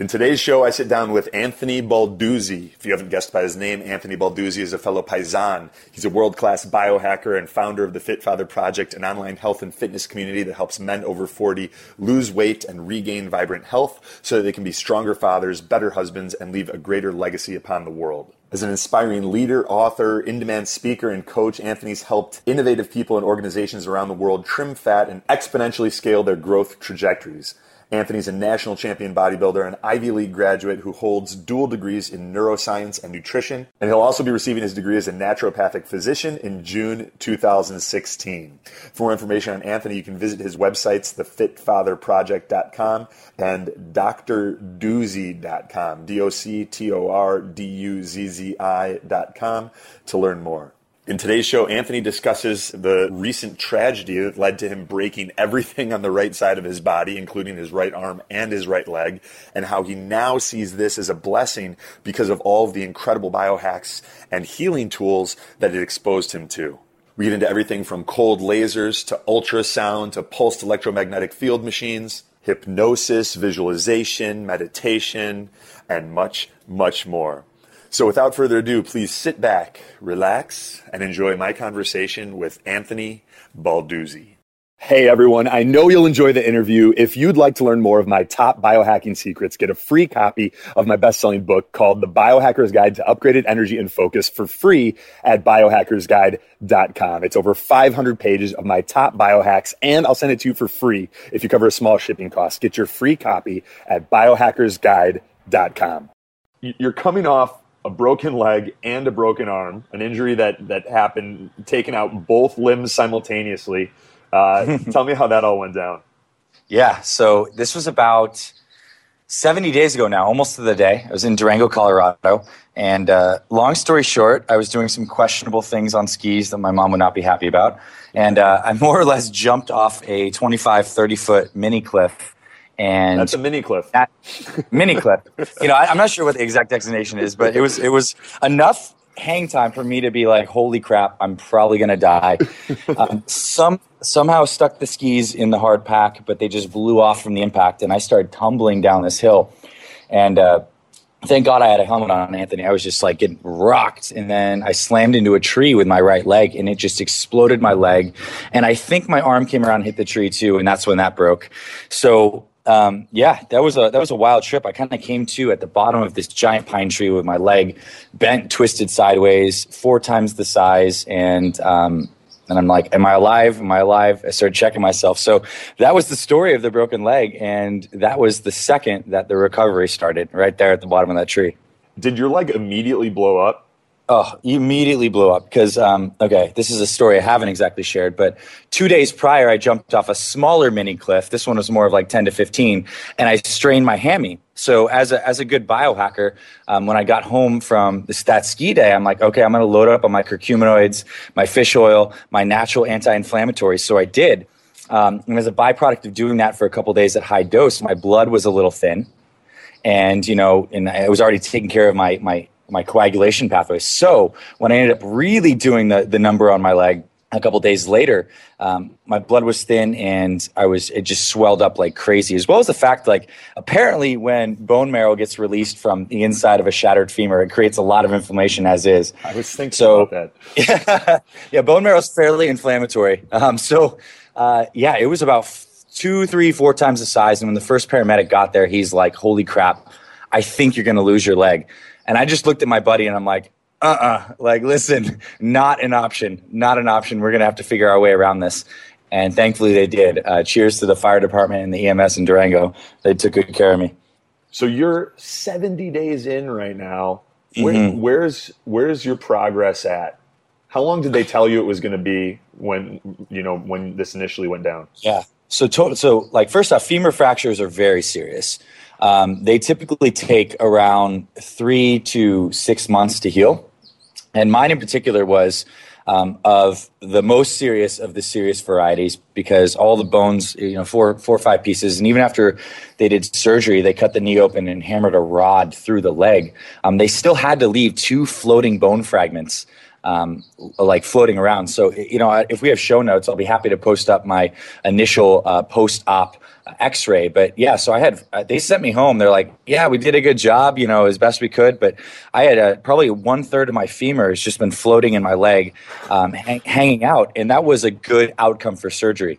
In today's show, I sit down with Anthony Balduzzi. If you haven't guessed by his name, Anthony Balduzzi is a fellow Paisan. He's a world class biohacker and founder of the Fit Father Project, an online health and fitness community that helps men over 40 lose weight and regain vibrant health so that they can be stronger fathers, better husbands, and leave a greater legacy upon the world. As an inspiring leader, author, in demand speaker, and coach, Anthony's helped innovative people and organizations around the world trim fat and exponentially scale their growth trajectories. Anthony's a national champion bodybuilder, an Ivy League graduate who holds dual degrees in neuroscience and nutrition, and he'll also be receiving his degree as a naturopathic physician in June 2016. For more information on Anthony, you can visit his websites, thefitfatherproject.com and drduzzi.com, D-O-C-T-O-R-D-U-Z-Z-I.com to learn more. In today's show, Anthony discusses the recent tragedy that led to him breaking everything on the right side of his body, including his right arm and his right leg, and how he now sees this as a blessing because of all of the incredible biohacks and healing tools that it exposed him to. We get into everything from cold lasers to ultrasound to pulsed electromagnetic field machines, hypnosis, visualization, meditation, and much, much more. So without further ado, please sit back, relax, and enjoy my conversation with Anthony Balduzzi. Hey everyone, I know you'll enjoy the interview. If you'd like to learn more of my top biohacking secrets, get a free copy of my best-selling book called The Biohacker's Guide to Upgraded Energy and Focus for free at biohackersguide.com. It's over 500 pages of my top biohacks and I'll send it to you for free if you cover a small shipping cost. Get your free copy at biohackersguide.com. You're coming off a broken leg and a broken arm, an injury that that happened, taking out both limbs simultaneously. Uh, tell me how that all went down. Yeah, so this was about 70 days ago now, almost to the day. I was in Durango, Colorado. And uh, long story short, I was doing some questionable things on skis that my mom would not be happy about. And uh, I more or less jumped off a 25, 30 foot mini cliff and That's a mini cliff. that mini clip. You know, I, I'm not sure what the exact designation is, but it was it was enough hang time for me to be like, "Holy crap, I'm probably gonna die." um, some somehow stuck the skis in the hard pack, but they just blew off from the impact, and I started tumbling down this hill. And uh, thank God I had a helmet on, Anthony. I was just like getting rocked, and then I slammed into a tree with my right leg, and it just exploded my leg. And I think my arm came around and hit the tree too, and that's when that broke. So um, yeah, that was a that was a wild trip. I kind of came to at the bottom of this giant pine tree with my leg bent, twisted sideways, four times the size, and um, and I'm like, "Am I alive? Am I alive?" I started checking myself. So that was the story of the broken leg, and that was the second that the recovery started, right there at the bottom of that tree. Did your leg immediately blow up? Oh, you immediately blew up because, um, okay, this is a story I haven't exactly shared, but two days prior, I jumped off a smaller mini cliff. This one was more of like 10 to 15, and I strained my hammy. So, as a, as a good biohacker, um, when I got home from the stat ski day, I'm like, okay, I'm going to load up on my curcuminoids, my fish oil, my natural anti inflammatories. So, I did. Um, and as a byproduct of doing that for a couple days at high dose, my blood was a little thin. And, you know, and I was already taking care of my, my my coagulation pathway. So when I ended up really doing the, the number on my leg a couple days later, um, my blood was thin and I was it just swelled up like crazy. As well as the fact like apparently when bone marrow gets released from the inside of a shattered femur, it creates a lot of inflammation as is. I was thinking So- about that. yeah, yeah, bone marrow is fairly inflammatory. Um, so, uh, yeah, it was about two, three, four times the size. And when the first paramedic got there, he's like, "Holy crap, I think you're going to lose your leg." And I just looked at my buddy and I'm like, "Uh-uh, like, listen, not an option, not an option. We're going to have to figure our way around this." And thankfully, they did. Uh, cheers to the fire department and the EMS in Durango. They took good care of me. So you're 70 days in right now. Where, Mm-hmm. Where's where's your progress at? How long did they tell you it was going to be when you know when this initially went down? Yeah. So total. So like first off, femur fractures are very serious. Um, they typically take around three to six months to heal. And mine in particular was um, of the most serious of the serious varieties because all the bones, you know, four, four or five pieces, and even after they did surgery, they cut the knee open and hammered a rod through the leg. Um, they still had to leave two floating bone fragments um, like floating around. So, you know, if we have show notes, I'll be happy to post up my initial uh, post op x-ray but yeah so i had uh, they sent me home. They're like yeah we did a good job you know as best we could but i had uh, probably one third of my femur has just been floating in my leg um, hang, hanging out and that was a good outcome for surgery.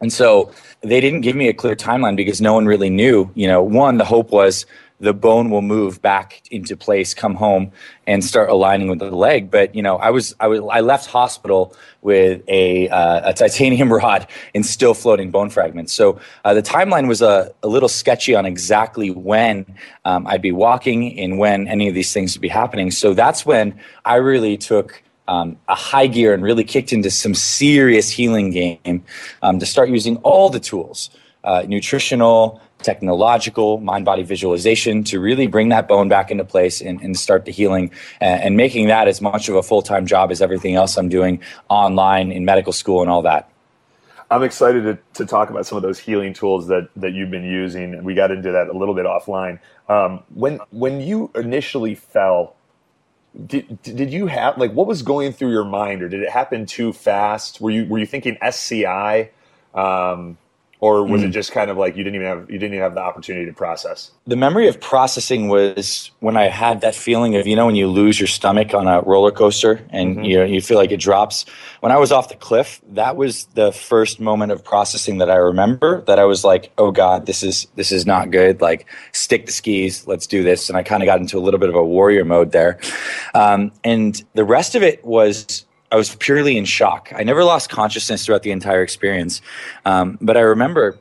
And so they didn't give me a clear timeline because no one really knew you know. One the hope was the bone will move back into place, come home, and start aligning with the leg. But you know, I was I was I left hospital with a uh, a titanium rod and still floating bone fragments. So uh, the timeline was a, a little sketchy on exactly when um, I'd be walking and when any of these things would be happening. So that's when I really took. Um, a high gear and really kicked into some serious healing game um, to start using all the tools, uh, nutritional, technological mind body visualization to really bring that bone back into place and, and start the healing and, and, making that as much of a full time job as everything else I'm doing online in medical school and all that. I'm excited to, to talk about some of those healing tools that, that you've been using. We got into that a little bit offline. Um, when when you initially fell, did, did you have like what was going through your mind, or did it happen too fast? Were you were you thinking SCI? Um, or was mm. it just kind of like you didn't even have you didn't even have the opportunity to process? The memory of processing was when i had that feeling of you know when you lose your stomach on a roller coaster and mm-hmm. you know, you feel like it drops. When i was off the cliff that was the first moment of processing that i remember that i was like oh god this is this is not good. Like stick the skis. Let's do this. And i kind of got into a little bit of a warrior mode there. Um, and the rest of it was I was purely in shock. I never lost consciousness throughout the entire experience, um, but I remember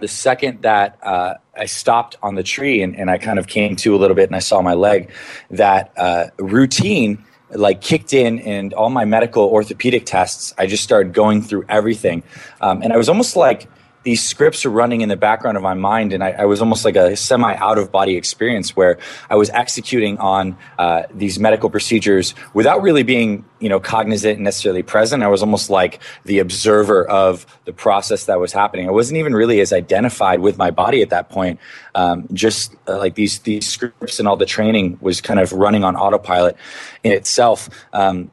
the second that uh, I stopped on the tree and, and, I kind of came to a little bit and I saw my leg, that uh, routine like kicked in and all my medical orthopedic tests, I just started going through everything. Um, and I was almost like these scripts are running in the background of my mind, and I, I was almost like a semi out of body experience where I was executing on uh, these medical procedures without really being, you know, cognizant and necessarily present. I was almost like the observer of the process that was happening. I wasn't even really as identified with my body at that point. Um, just uh, like these these scripts and all the training was kind of running on autopilot in itself. Um,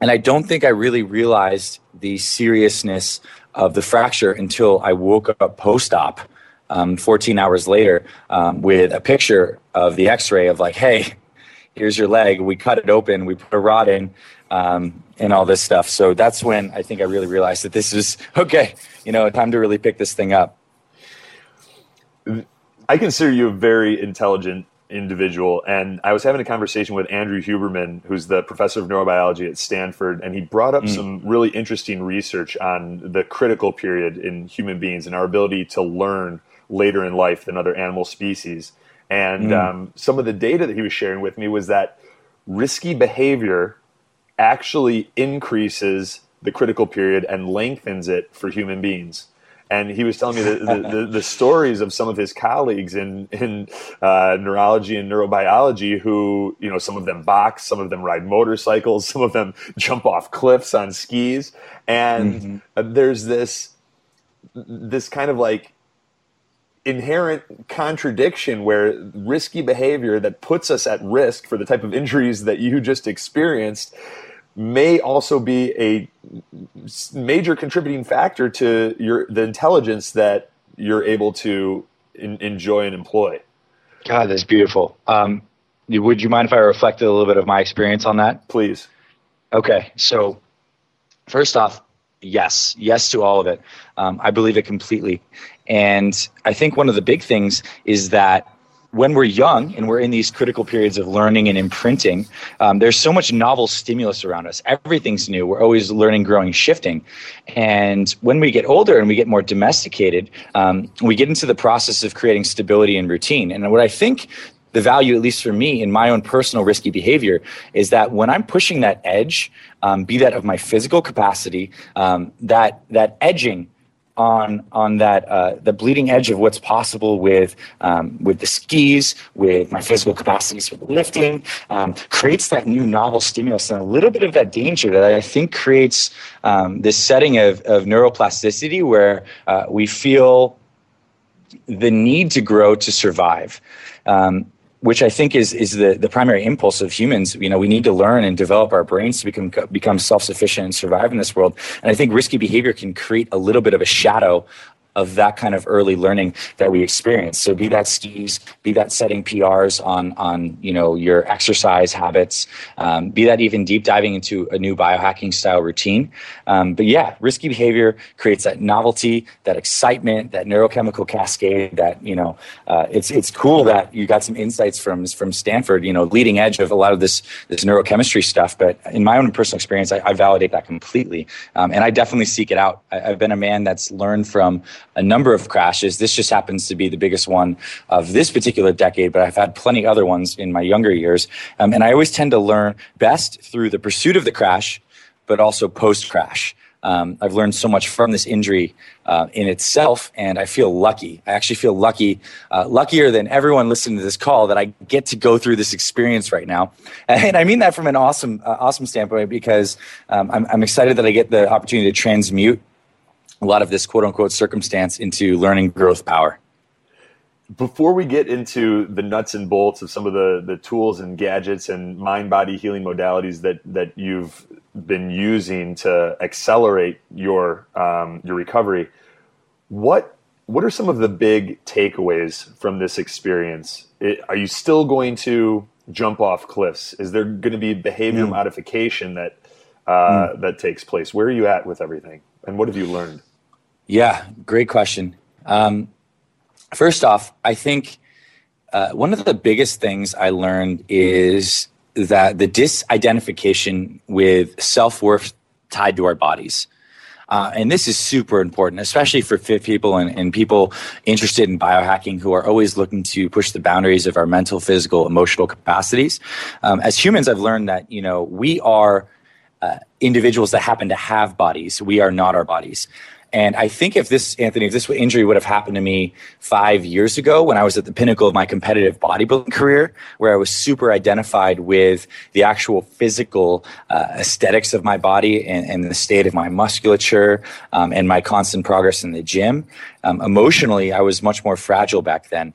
and I don't think I really realized the seriousness of the fracture until I woke up post op um, 14 hours later um, with a picture of the x ray of like, hey, here's your leg. We cut it open, we put a rod in, um, and all this stuff. So that's when I think I really realized that this is okay, you know, time to really pick this thing up. I consider you a very intelligent individual. And I was having a conversation with Andrew Huberman, who's the professor of neurobiology at Stanford, and he brought up mm. some really interesting research on the critical period in human beings and our ability to learn later in life than other animal species. And mm. um, some of the data that he was sharing with me was that risky behavior actually increases the critical period and lengthens it for human beings and he was telling me the, the, the, stories of some of his colleagues in in uh, neurology and neurobiology who you know some of them box some of them ride motorcycles some of them jump off cliffs on skis and mm-hmm. there's this this kind of like inherent contradiction where risky behavior that puts us at risk for the type of injuries that you just experienced may also be a major contributing factor to your the intelligence that you're able to in, enjoy and employ. God, that's beautiful. Um, would you mind if I reflected a little bit of my experience on that? Please. Okay, so first off, yes, yes to all of it. Um, I believe it completely, and I think one of the big things is that when we're young and we're in these critical periods of learning and imprinting, um, there's so much novel stimulus around us. Everything's new. We're always learning, growing, shifting. And when we get older and we get more domesticated, um, we get into the process of creating stability and routine. And what I think the value, at least for me, in my own personal risky behavior, is that when I'm pushing that edge, um, be that of my physical capacity, um, that that edging on on that uh, the bleeding edge of what's possible with um, with the skis, with my physical capacities with lifting, um, creates that new novel stimulus and a little bit of that danger that I think creates um, this setting of, of neuroplasticity where uh, we feel the need to grow to survive. Um, which I think is is the, the primary impulse of humans. You know, we need to learn and develop our brains to become become self sufficient and survive in this world. And I think risky behavior can create a little bit of a shadow of that kind of early learning that we experience. So be that skis, be that setting PRs on on you know your exercise habits, um, be that even deep diving into a new biohacking style routine. Um, but yeah, risky behavior creates that novelty, that excitement, that neurochemical cascade. That you know, uh, it's it's cool that you got some insights from from Stanford. You know, leading edge of a lot of this this neurochemistry stuff. But in my own personal experience, I, I validate that completely, um, and I definitely seek it out. I, I've been a man that's learned from a number of crashes. This just happens to be the biggest one of this particular decade, but I've had plenty other ones in my younger years. Um, and I always tend to learn best through the pursuit of the crash, but also post crash. Um, I've learned so much from this injury uh, in itself, and I feel lucky. I actually feel lucky, uh, luckier than everyone listening to this call that I get to go through this experience right now. And I mean that from an awesome, uh, awesome standpoint because um, I'm, I'm excited that I get the opportunity to transmute a lot of this quote unquote circumstance into learning growth power. Before we get into the nuts and bolts of some of the, the tools and gadgets and mind body healing modalities that, that you've been using to accelerate your um, your recovery, what what are some of the big takeaways from this experience? It, are you still going to jump off cliffs? Is there going to be behavior mm. modification that uh, mm. that takes place? Where are you at with everything, and what have you learned? Yeah, great question. Um, first off, I think uh, one of the biggest things I learned is that the disidentification with self worth tied to our bodies. Uh, and this is super important, especially for fit people and, and, people interested in biohacking who are always looking to push the boundaries of our mental, physical, emotional capacities. Um, as humans, I've learned that, you know, we are uh, individuals that happen to have bodies. We are not our bodies. And I think if this, Anthony, if this injury would have happened to me five years ago when I was at the pinnacle of my competitive bodybuilding career, where I was super identified with the actual physical uh, aesthetics of my body and, and, the state of my musculature um, and my constant progress in the gym, um, emotionally, I was much more fragile back then.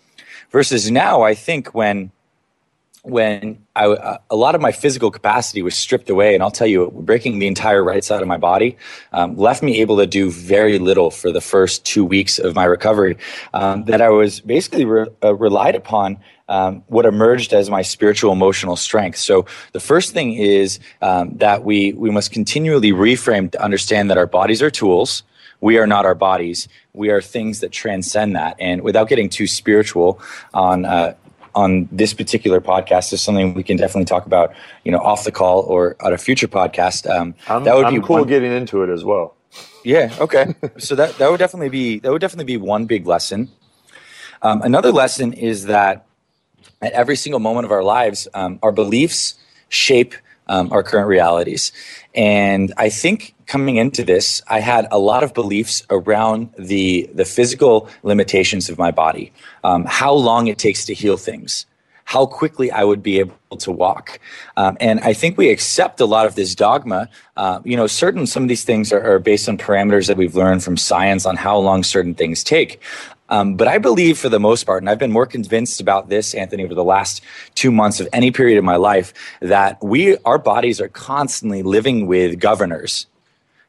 Versus now, I think when when I, uh, a lot of my physical capacity was stripped away, and I'll tell you, breaking the entire right side of my body um, left me able to do very little for the first two weeks of my recovery. Um, that I was basically re- uh, relied upon um, what emerged as my spiritual emotional strength. So the first thing is um, that we we must continually reframe to understand that our bodies are tools. We are not our bodies. We are things that transcend that. And without getting too spiritual on uh, on this particular podcast is something we can definitely talk about, you know, off the call or at a future podcast. Um, that would I'm be cool one, getting into it as well. Yeah. Okay. so that that would definitely be that would definitely be one big lesson. Um, another lesson is that at every single moment of our lives, um, our beliefs shape um, our current realities. And I think coming into this, I had a lot of beliefs around the the physical limitations of my body, um, how long it takes to heal things, how quickly I would be able to walk, um, and I think we accept a lot of this dogma. Uh, you know, certain some of these things are, are based on parameters that we've learned from science on how long certain things take. Um, but I believe for the most part, and I've been more convinced about this, Anthony, over the last two months of any period of my life, that we, our bodies are constantly living with governors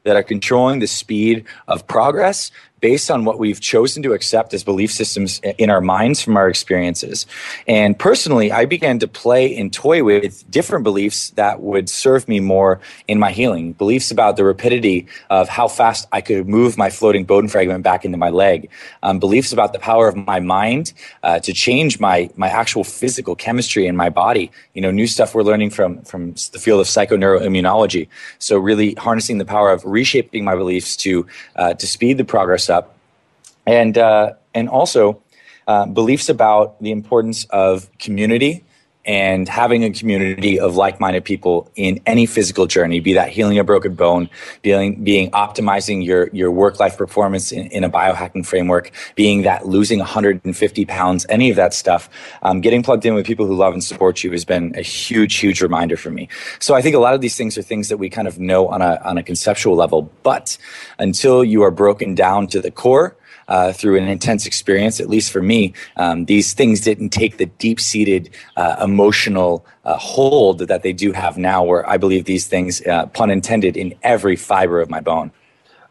that are controlling the speed of progress based on what we've chosen to accept as belief systems in our minds from our experiences. And personally, I began to play and toy with different beliefs that would serve me more in my healing. Beliefs about the rapidity of how fast I could move my floating bone fragment back into my leg. Um, beliefs about the power of my mind uh, to change my my actual physical chemistry in my body. You know, new stuff we're learning from from the field of psychoneuroimmunology. So really harnessing the power of reshaping my beliefs to uh, to speed the progress and uh, and also uh, beliefs about the importance of community and having a community of like-minded people in any physical journey, be that healing a broken bone, being, being optimizing your, your work-life performance in, in a biohacking framework, being that losing 150 pounds, any of that stuff, um, getting plugged in with people who love and support you has been a huge, huge reminder for me. So I think a lot of these things are things that we kind of know on a, on a conceptual level, but until you are broken down to the core, uh, through an intense experience, at least for me, um, these things didn't take the deep seated uh, emotional uh, hold that they do have now, where I believe these things, uh, pun intended, in every fiber of my bone.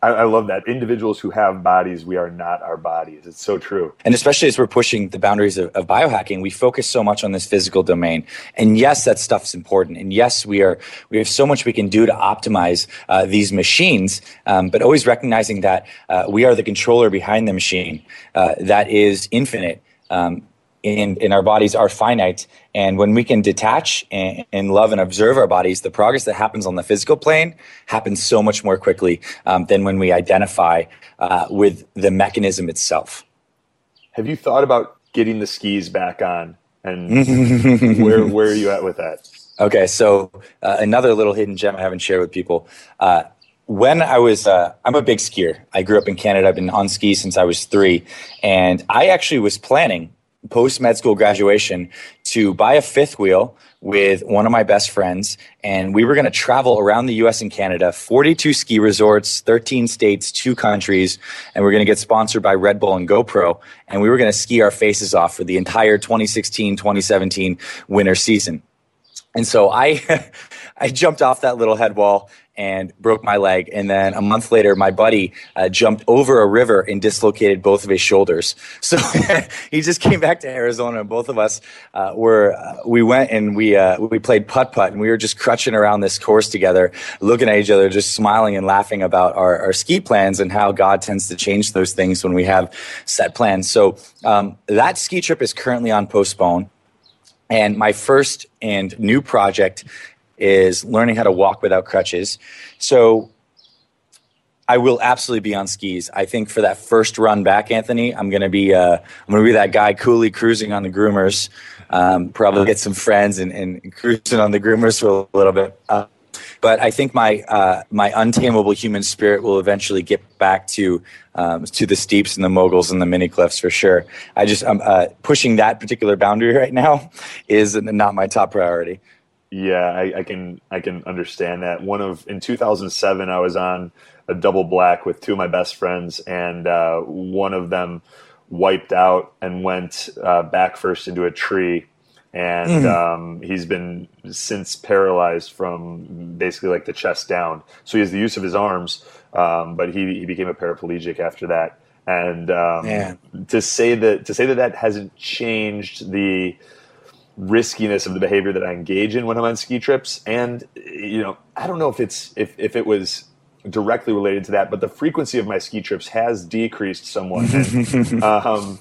I, I, love that. Individuals who have bodies, we are not our bodies. It's so true. And especially as we're pushing the boundaries of, of, biohacking, we focus so much on this physical domain. And yes, that stuff's important. And yes, we are we have so much we can do to optimize uh, these machines. Um, but always recognizing that uh, we are the controller behind the machine uh, that is infinite. Um, and, and our bodies are finite. And when we can detach and, and, love and observe our bodies, the progress that happens on the physical plane happens so much more quickly um, than when we identify uh, with the mechanism itself. Have you thought about getting the skis back on? And where, where are you at with that? Okay, so uh, another little hidden gem I haven't shared with people. Uh, when I was, uh, I'm a big skier. I grew up in Canada. I've been on skis since I was three. And I actually was planning post med school graduation to buy a fifth wheel with one of my best friends and we were going to travel around the US and Canada 42 ski resorts 13 states 2 countries and we are going to get sponsored by Red Bull and GoPro and we were going to ski our faces off for the entire 2016 2017 winter season. And so I I jumped off that little head wall and broke my leg. And then a month later, my buddy uh, jumped over a river and dislocated both of his shoulders. So he just came back to Arizona, and both of us uh, were uh, we went and we uh, we played putt putt, and we were just crutching around this course together, looking at each other, just smiling and laughing about our, our ski plans and how God tends to change those things when we have set plans. So um, that ski trip is currently on postpone. And my first and new project is learning how to walk without crutches. So I will absolutely be on skis. I think for that first run back, Anthony, I'm gonna be uh, I'm gonna be that guy coolly cruising on the groomers. Um, probably get some friends and, and, cruising on the groomers for a little bit. Uh, but I think my uh, my untamable human spirit will eventually get back to um, to the steeps and the moguls and the mini cliffs for sure. I just I'm uh, pushing that particular boundary right now is not my top priority. Yeah, I, I, can I can understand that. One of in 2007, I was on a double black with two of my best friends, and uh, one of them wiped out and went uh, back first into a tree, and mm. um, he's been since paralyzed from basically like the chest down. So he has the use of his arms, um, but he he became a paraplegic after that. And um, to say that to say that that hasn't changed the riskiness of the behavior that I engage in when I'm on ski trips. And you know, I don't know if it's if if it was directly related to that, but the frequency of my ski trips has decreased somewhat. and, um,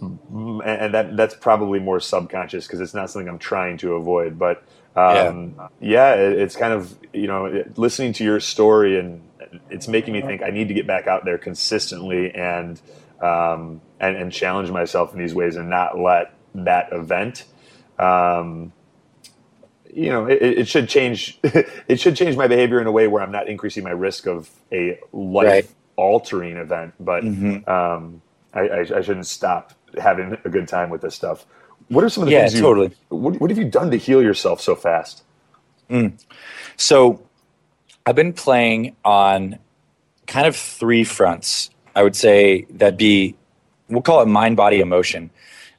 and that that's probably more subconscious because it's not something I'm trying to avoid. But um, yeah, yeah it, it's kind of you know listening to your story and it's making me think I need to get back out there consistently and um, and, and challenge myself in these ways and not let that event um, you know, it, it, should change. it should change my behavior in a way where I'm not increasing my risk of a life-altering right. event. But mm-hmm. um, I, I, I, shouldn't stop having a good time with this stuff. What are some of the yeah, things? You, totally. What, what have you done to heal yourself so fast? Mm. So, I've been playing on kind of three fronts. I would say that be we'll call it mind, body, emotion.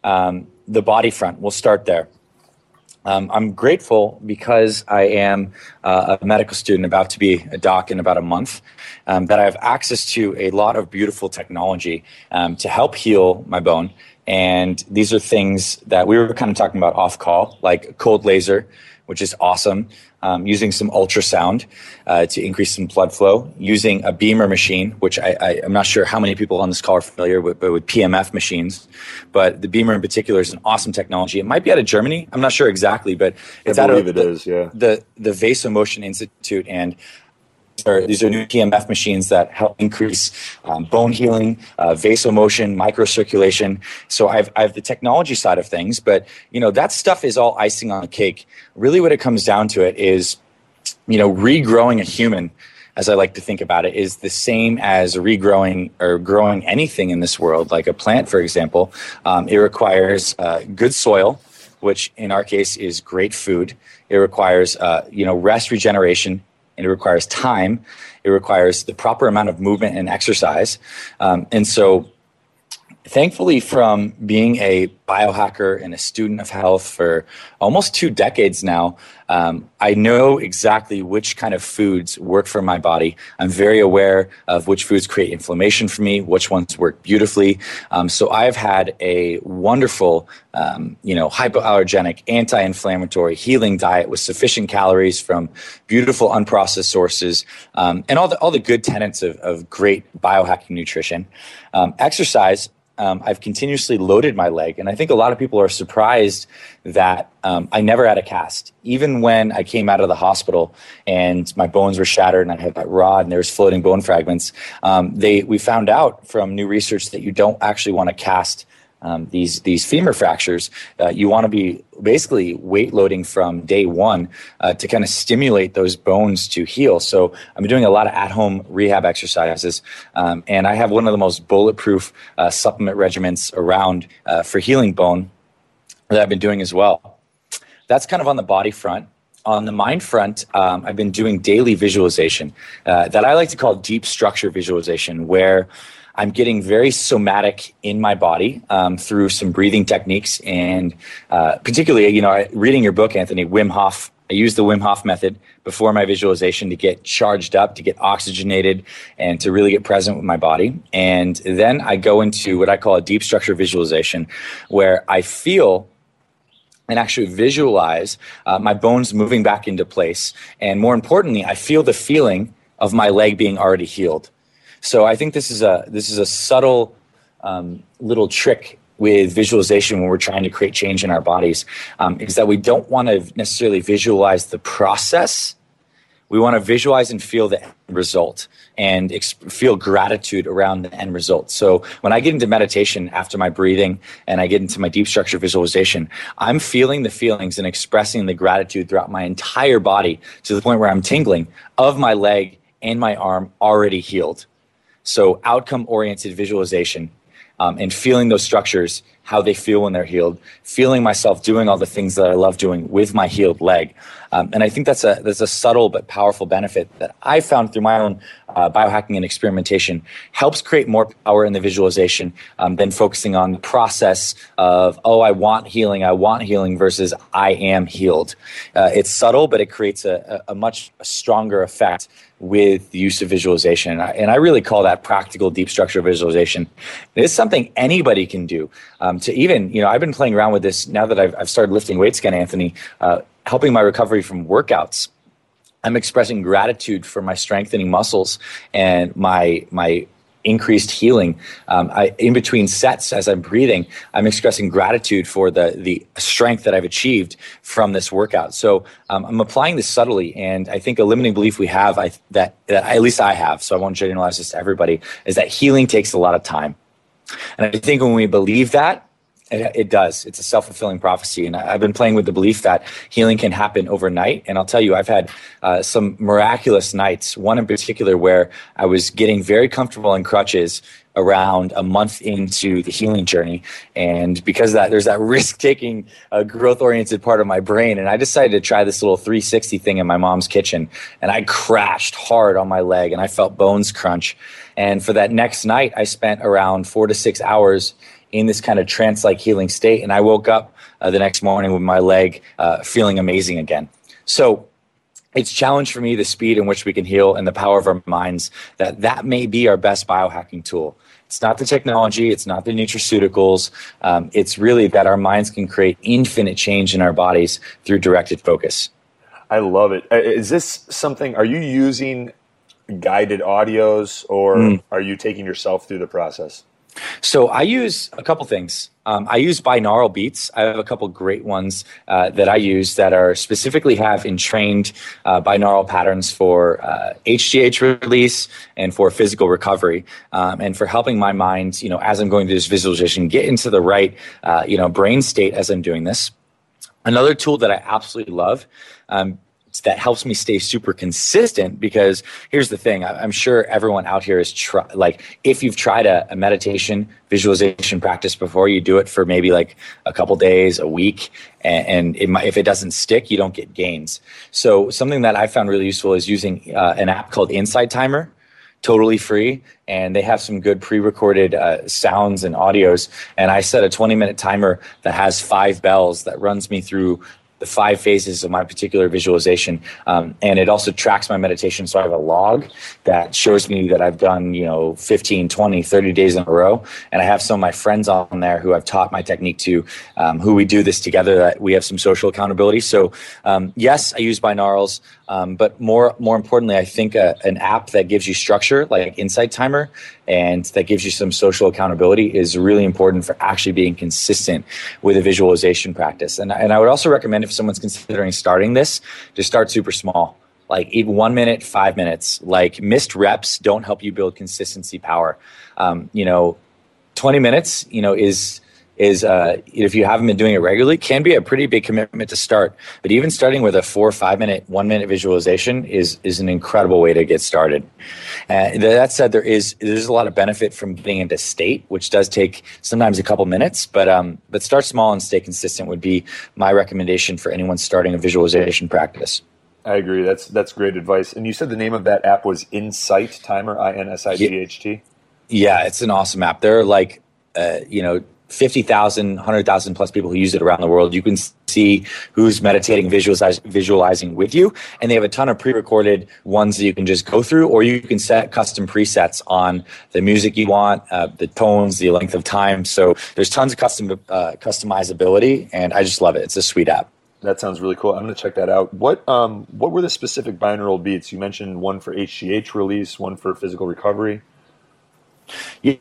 Um, the body front. We'll start there. Um, I'm grateful because I am uh, a medical student about to be a doc in about a month, um, that I have access to a lot of beautiful technology um, to help heal my bone. And these are things that we were kind of talking about off call, like cold laser, which is awesome um, using some ultrasound uh, to increase some blood flow, using a BEMER machine, which I, I, am not sure how many people on this call are familiar with, but with PEMF machines. But the BEMER in particular is an awesome technology. It might be out of Germany. I'm not sure exactly, but it's I out of it the, is, yeah. the, the Vasomotion Institute. And are, these are new TMF machines that help increase um, bone healing, uh, vasomotion, microcirculation. So I've, I have the technology side of things, but you know that stuff is all icing on the cake. Really, what it comes down to it is, you know, regrowing a human as I like to think about it, is the same as regrowing or growing anything in this world, like a plant, for example. Um, it requires uh, good soil, which in our case is great food. It requires, uh, you know, rest, regeneration, and it requires time. It requires the proper amount of movement and exercise. Um, and so, thankfully, from being a biohacker and a student of health for almost two decades now, um, I know exactly which kind of foods work for my body. I'm very aware of which foods create inflammation for me, which ones work beautifully. Um, so I've had a wonderful, um, you know, hypoallergenic, anti-inflammatory, healing diet with sufficient calories from beautiful unprocessed sources, um, and all the all the good tenets of, of great biohacking nutrition. Um, exercise um, I've continuously loaded my leg. And I think a lot of people are surprised that um, I never had a cast. Even when I came out of the hospital and my bones were shattered and I had that rod and there was floating bone fragments, um, they, we found out from new research that you don't actually want to cast um, these these femur fractures, uh, you want to be basically weight loading from day one uh, to kind of stimulate those bones to heal. So I'm doing a lot of at home rehab exercises, um, and I have one of the most bulletproof uh, supplement regimens around uh, for healing bone that I've been doing as well. That's kind of on the body front. On the mind front, um, I've been doing daily visualization uh, that I like to call deep structure visualization, where I'm getting very somatic in my body um, through some breathing techniques, and uh, particularly, you know, reading your book, Anthony Wim Hof. I use the Wim Hof method before my visualization to get charged up, to get oxygenated, and to really get present with my body. And then I go into what I call a deep structure visualization, where I feel and actually visualize uh, my bones moving back into place. And more importantly, I feel the feeling of my leg being already healed. So I think this is a this is a subtle um, little trick with visualization when we're trying to create change in our bodies um, is that we don't want to necessarily visualize the process. We want to visualize and feel the end result and ex- feel gratitude around the end result. So when I get into meditation after my breathing and I get into my deep structure visualization, I'm feeling the feelings and expressing the gratitude throughout my entire body to the point where I'm tingling of my leg and my arm already healed. So, outcome oriented visualization um, and feeling those structures, how they feel when they're healed, feeling myself doing all the things that I love doing with my healed leg. Um, and I think that's a, that's a subtle but powerful benefit that I found through my own uh, biohacking and experimentation helps create more power in the visualization um, than focusing on the process of, oh, I want healing, I want healing versus I am healed. Uh, it's subtle, but it creates a, a much stronger effect with the use of visualization. And I, and I, really call that practical deep structure visualization. It's something anybody can do. Um, to even, you know, I've been playing around with this now that I've, I've started lifting weights again, Anthony, uh, helping my recovery from workouts. I'm expressing gratitude for my strengthening muscles and my my increased healing. Um, I, in between sets, as I'm breathing, I'm expressing gratitude for the the strength that I've achieved from this workout. So um, I'm applying this subtly, and I think a limiting belief we have, I, that, that at least I have, so I won't generalize this to everybody, is that healing takes a lot of time. And I think when we believe that, it, it, does. It's a self fulfilling prophecy. And I've been playing with the belief that healing can happen overnight. And I'll tell you, I've had uh, some miraculous nights, one in particular where I was getting very comfortable in crutches around a month into the healing journey. And because that, there's that risk taking, uh, growth oriented part of my brain. And I decided to try this little 360 thing in my mom's kitchen. And I crashed hard on my leg and I felt bones crunch. And for that next night, I spent around four to six hours in this kind of trance like healing state. And I woke up uh, the next morning with my leg uh, feeling amazing again. So it's challenged for me the speed in which we can heal and the power of our minds that that may be our best biohacking tool. It's not the technology, it's not the nutraceuticals. Um, it's really that our minds can create infinite change in our bodies through directed focus. I love it. Uh, this something, are you using guided audios or mm. are you taking yourself through the process? So I use a couple things. Um, I use binaural beats. I have a couple great ones uh, that I use that are specifically have entrained uh, binaural patterns for uh, HGH release and for physical recovery, um, and for helping my mind, you know, as I'm going through this visualization, get into the right, uh, you know, brain state as I'm doing this. Another tool that I absolutely love. Um, that helps me stay super consistent because here's the thing i'm sure everyone out here is try, like if you've tried a, a, meditation visualization practice before you do it for maybe like a couple days a week and, and it might, if it doesn't stick you don't get gains. So something that i found really useful is using uh, an app called insight timer totally free and they have some good pre-recorded uh, sounds and audios and i set a 20 minute timer that has five bells that runs me through the five phases of my particular visualization. Um, and it also tracks my meditation. So I have a log that shows me that I've done, you know, 15, 20, 30 days in a row. And I have some of my friends on there who I've taught my technique to, um, who we do this together, that we have some social accountability. So, um, yes, I use binaurals. Um, but more more importantly, I think a, an app that gives you structure, like Insight Timer, and that gives you some social accountability, is really important for actually being consistent with a visualization practice. And and I would also recommend if someone's considering starting this, to start super small like even one minute, five minutes. Like missed reps don't help you build consistency power. Um, you know, 20 minutes, you know, is is uh, if you haven't been doing it regularly, can be a pretty big commitment to start. But even starting with a four or five minute, one minute visualization is is an incredible way to get started. Uh, that said, there is there's a lot of benefit from getting into state, which does take sometimes a couple minutes. But um, but start small and stay consistent would be my recommendation for anyone starting a visualization practice. I agree. That's that's great advice. And you said the name of that app was Insight Timer, I N S I G H T. Yeah, it's an awesome app. They're like, uh, you know, 50,000, 100,000 plus people who use it around the world. You can see who's meditating, visualize, visualizing with you. And they have a ton of pre recorded ones that you can just go through, or you can set custom presets on the music you want, uh, the tones, the length of time. So there's tons of custom uh, customizability, and I just love it. It's a sweet app. That sounds really cool. I'm going to check that out. What um, what were the specific binaural beats? You mentioned one for HGH release, one for physical recovery. Yeah.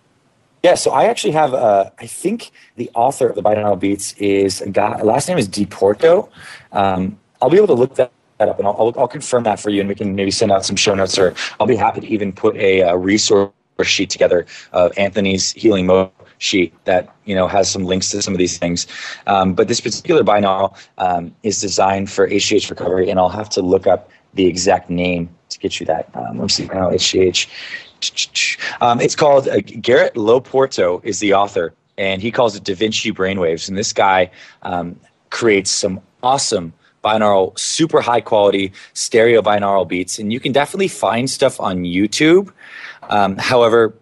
Yeah, so I actually have, uh, I think the author of the Binaural Beats is a guy, last name is DePorto. Um, I'll be able to look that up and I'll, I'll, I'll, confirm that for you and we can maybe send out some show notes or I'll be happy to even put a, a resource sheet together of Anthony's healing mode sheet that you know has some links to some of these things. Um, but this particular binaural um, is designed for HGH recovery, and I'll have to look up the exact name to get you that. Um, let me see now HGH. Um, it's called uh, Garrett Loporto is the author, and he calls it Da Vinci Brainwaves. And this guy um, creates some awesome binaural, super high quality stereo binaural beats. And you can definitely find stuff on YouTube. Um, however,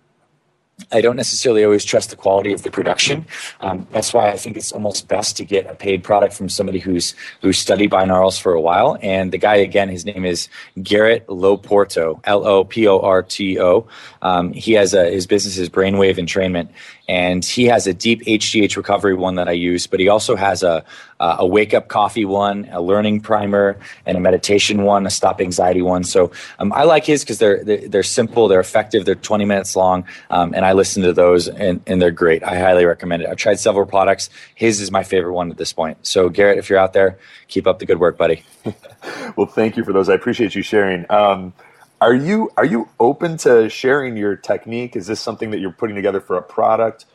I don't necessarily always trust the quality of the production. Um, that's why I think it's almost best to get a paid product from somebody who's who's studied binaurals for a while. And the guy again, his name is Garrett Loporto, L O P O R T O. Um, he has a, his business is Brainwave Entrainment, and he has a deep HGH recovery one that I use, but he also has a a wake up coffee one, a learning primer, and a meditation one, a stop anxiety one. So um, I like his because they're, they're, they're simple, they're effective, they're 20 minutes long, um, and I listen to those and, and they're great. I highly recommend it. I've tried several products. His is my favorite one at this point. So Garrett, if you're out there, keep up the good work, buddy. well, thank you for those. I appreciate you sharing. Um, are you are you open to sharing your technique? Is this something that you're putting together for a product?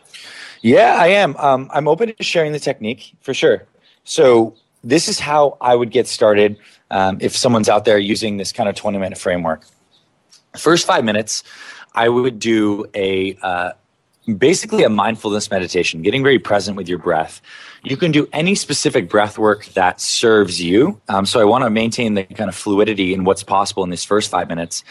Yeah, I am. Um, I'm open to sharing the technique for sure. So this is how I would get started um, if someone's out there using this kind of 20 minute framework. First five minutes, I would do a uh, basically a mindfulness meditation, getting very present with your breath. You can do any specific breath work that serves you. Um, so I want to maintain the kind of fluidity in what's possible in this first five minutes.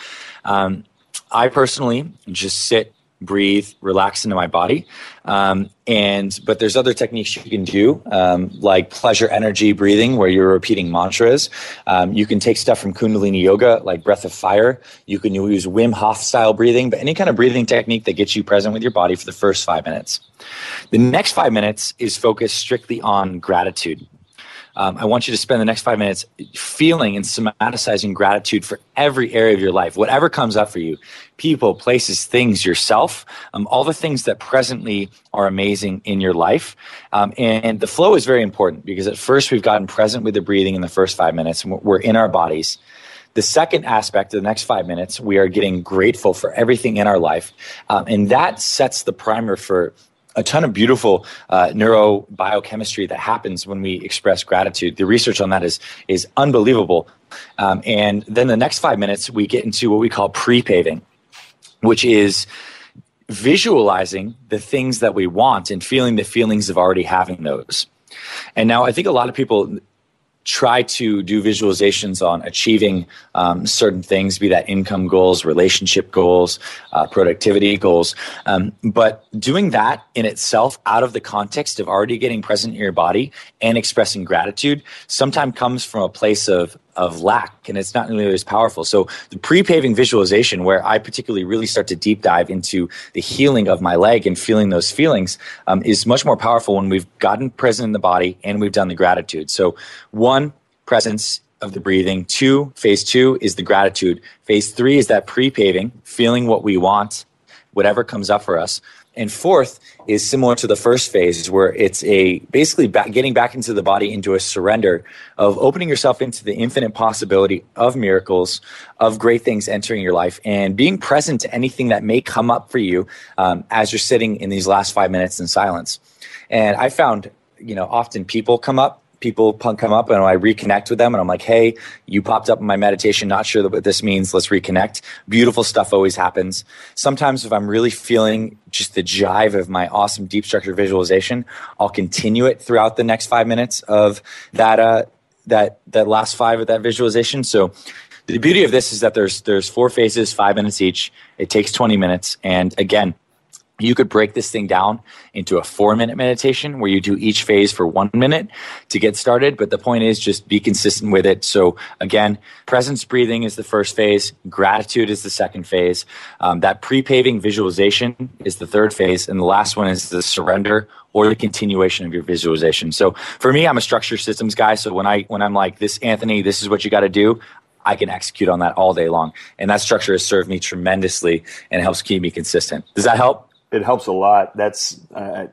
Um, I personally just sit breathe, relax into my body. Um, and but there's other techniques you can do, um, like pleasure energy breathing, where you're repeating mantras. Um, you can take stuff from Kundalini yoga, like breath of fire. You can use Wim Hof style breathing, but any kind of breathing technique that gets you present with your body for the first five minutes. The next five minutes is focused strictly on gratitude. Um, I want you to spend the next five minutes feeling and somaticizing gratitude for every area of your life, whatever comes up for you people, places, things, yourself, um, all the things that presently are amazing in your life. Um, and the flow is very important because at first we've gotten present with the breathing in the first five minutes, and we're in our bodies. The second aspect of the next five minutes, we are getting grateful for everything in our life. Um, and that sets the primer for a ton of beautiful uh, neurobiochemistry that happens when we express gratitude. The research on that is is unbelievable. Um, and then the next five minutes, we get into what we call pre-paving, which is visualizing the things that we want and feeling the feelings of already having those. And now I think a lot of people try to do visualizations on achieving um, certain things, be that income goals, relationship goals, uh, productivity goals. Um, but doing that in itself, out of the context of already getting present in your body and expressing gratitude, sometimes comes from a place of of lack and it's not nearly as powerful. So the pre-paving visualization where I particularly really start to deep dive into the healing of my leg and feeling those feelings um, is much more powerful when we've gotten present in the body and we've done the gratitude. So one, presence of the breathing. Two, phase two is the gratitude. Phase three is that pre-paving, feeling what we want, whatever comes up for us. And fourth is similar to the first phase, where it's a basically back, getting back into the body into a surrender of opening yourself into the infinite possibility of miracles, of great things entering your life, and being present to anything that may come up for you um, as you're sitting in these last five minutes in silence. And I found, you know, often people come up people come up and I reconnect with them and I'm like, hey, you popped up in my meditation, not sure what this means. Let's reconnect. Beautiful stuff always happens. Sometimes if I'm really feeling just the jive of my awesome deep structure visualization, I'll continue it throughout the next five minutes of that, uh, that, that last five of that visualization. So the beauty of this is that there's, there's four phases, five minutes each. It takes 20 minutes. And again, you could break this thing down into a four minute meditation where you do each phase for one minute to get started. But the point is just be consistent with it. So again, presence breathing is the first phase. Gratitude is the second phase. Um, that pre-paving visualization is the third phase. And the last one is the surrender or the continuation of your visualization. So for me, I'm a structure systems guy. So when I, when I'm like this, Anthony, this is what you got to do. I can execute on that all day long. And that structure has served me tremendously and helps keep me consistent. Does that help? It helps a lot. That's uh,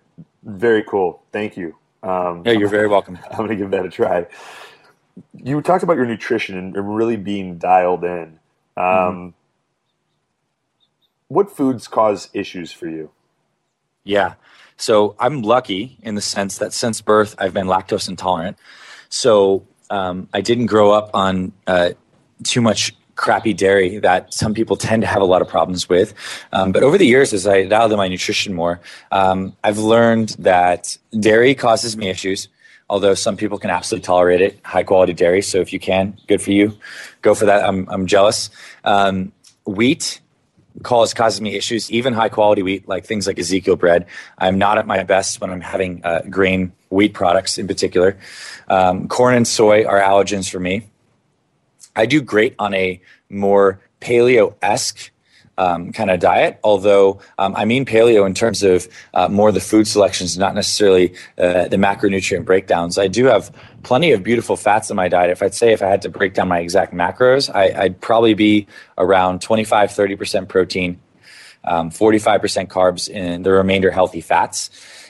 very cool. Thank you. Um, yeah, you're very welcome. I'm going to give that a try. You talked about your nutrition and really being dialed in. Um, mm-hmm. What foods cause issues for you? Yeah. So I'm lucky in the sense that since birth, I've been lactose intolerant. So um, I didn't grow up on uh, too much crappy dairy that some people tend to have a lot of problems with. Um, but over the years, as I dialed in my nutrition more, um, I've learned that dairy causes me issues. Although some people can absolutely tolerate it, high quality dairy. So if you can, good for you. Go for that. I'm, I'm jealous. Um, wheat cause causes me issues. Even high quality wheat, like things like Ezekiel bread, I'm not at my best when I'm having uh, grain wheat products in particular. Um, corn and soy are allergens for me. I do great on a more paleo esque um, kind of diet, although um, I mean paleo in terms of uh, more the food selections, not necessarily uh, the macronutrient breakdowns. I do have plenty of beautiful fats in my diet. If I'd say if I had to break down my exact macros, I, would probably be around 25, 30% protein, um, 45% carbs, and the remainder healthy fats.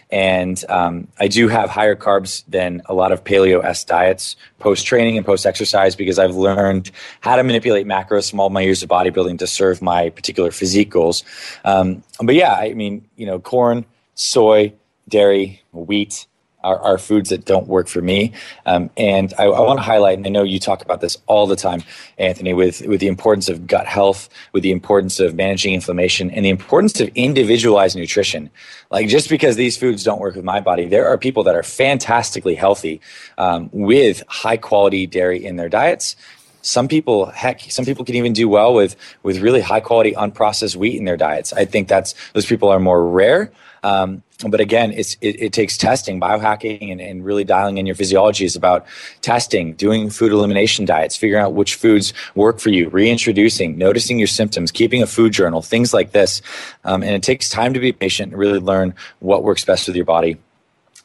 And um, I do have higher carbs than a lot of paleo S diets post training and post exercise because I've learned how to manipulate macros from all my years of bodybuilding to serve my particular physique goals. Um, but yeah, I mean, you know, corn, soy, dairy, wheat, are, are foods that don't work for me. Um, and I, I want to highlight, and I know you talk about this all the time, Anthony, with, with the importance of gut health, with the importance of managing inflammation, and the importance of individualized nutrition. Like just because these foods don't work with my body, there are people that are fantastically healthy um, with high quality dairy in their diets some people heck some people can even do well with with really high quality unprocessed wheat in their diets i think that's those people are more rare um, but again, it, it, takes testing, biohacking, and, and really dialing in your physiology is about testing, doing food elimination diets, figuring out which foods work for you, reintroducing, noticing your symptoms, keeping a food journal, things like this. Um, and it takes time to be patient and really learn what works best with your body.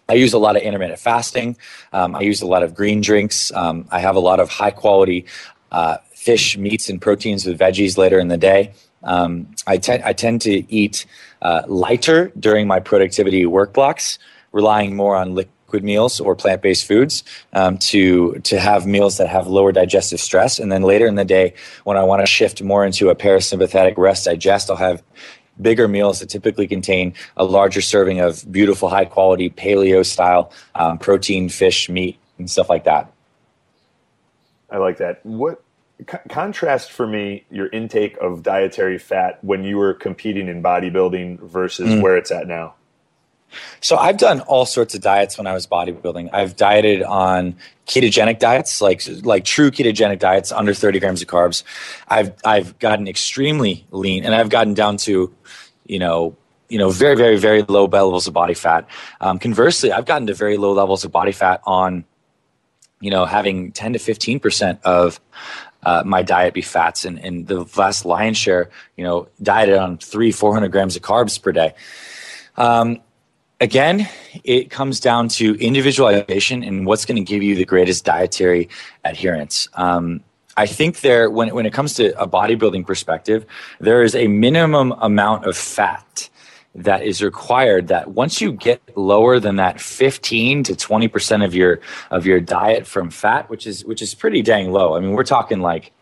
I use a lot of intermittent fasting. Um, I use a lot of green drinks. Um, I have a lot of high quality uh, fish, meats, and proteins with veggies later in the day. Um, I, te- I tend to eat uh, lighter during my productivity work blocks, relying more on liquid meals or plant-based foods um, to to have meals that have lower digestive stress. And then later in the day, when I want to shift more into a parasympathetic rest digest, I'll have bigger meals that typically contain a larger serving of beautiful, high quality paleo style um, protein, fish, meat, and stuff like that. I like that. What contrast for me your intake of dietary fat when you were competing in bodybuilding versus mm. where it's at now? So I've done all sorts of diets when I was bodybuilding. I've dieted on ketogenic diets, like like true ketogenic diets, under 30 grams of carbs. I've I've gotten extremely lean, and I've gotten down to, you know, you know, very very very low levels of body fat. Um, conversely, I've gotten to very low levels of body fat on, you know, having 10 to 15 percent of uh, my diet be fats, and, and the vast lion's share, you know, dieted on three, 400 grams of carbs per day. Um, again, it comes down to individualization and what's going to give you the greatest dietary adherence. Um, I think there, when, when it comes to a bodybuilding perspective, there is a minimum amount of fat that is required that once you get lower than that 15 to 20% of your of your diet from fat which is which is pretty dang low. I mean we're talking like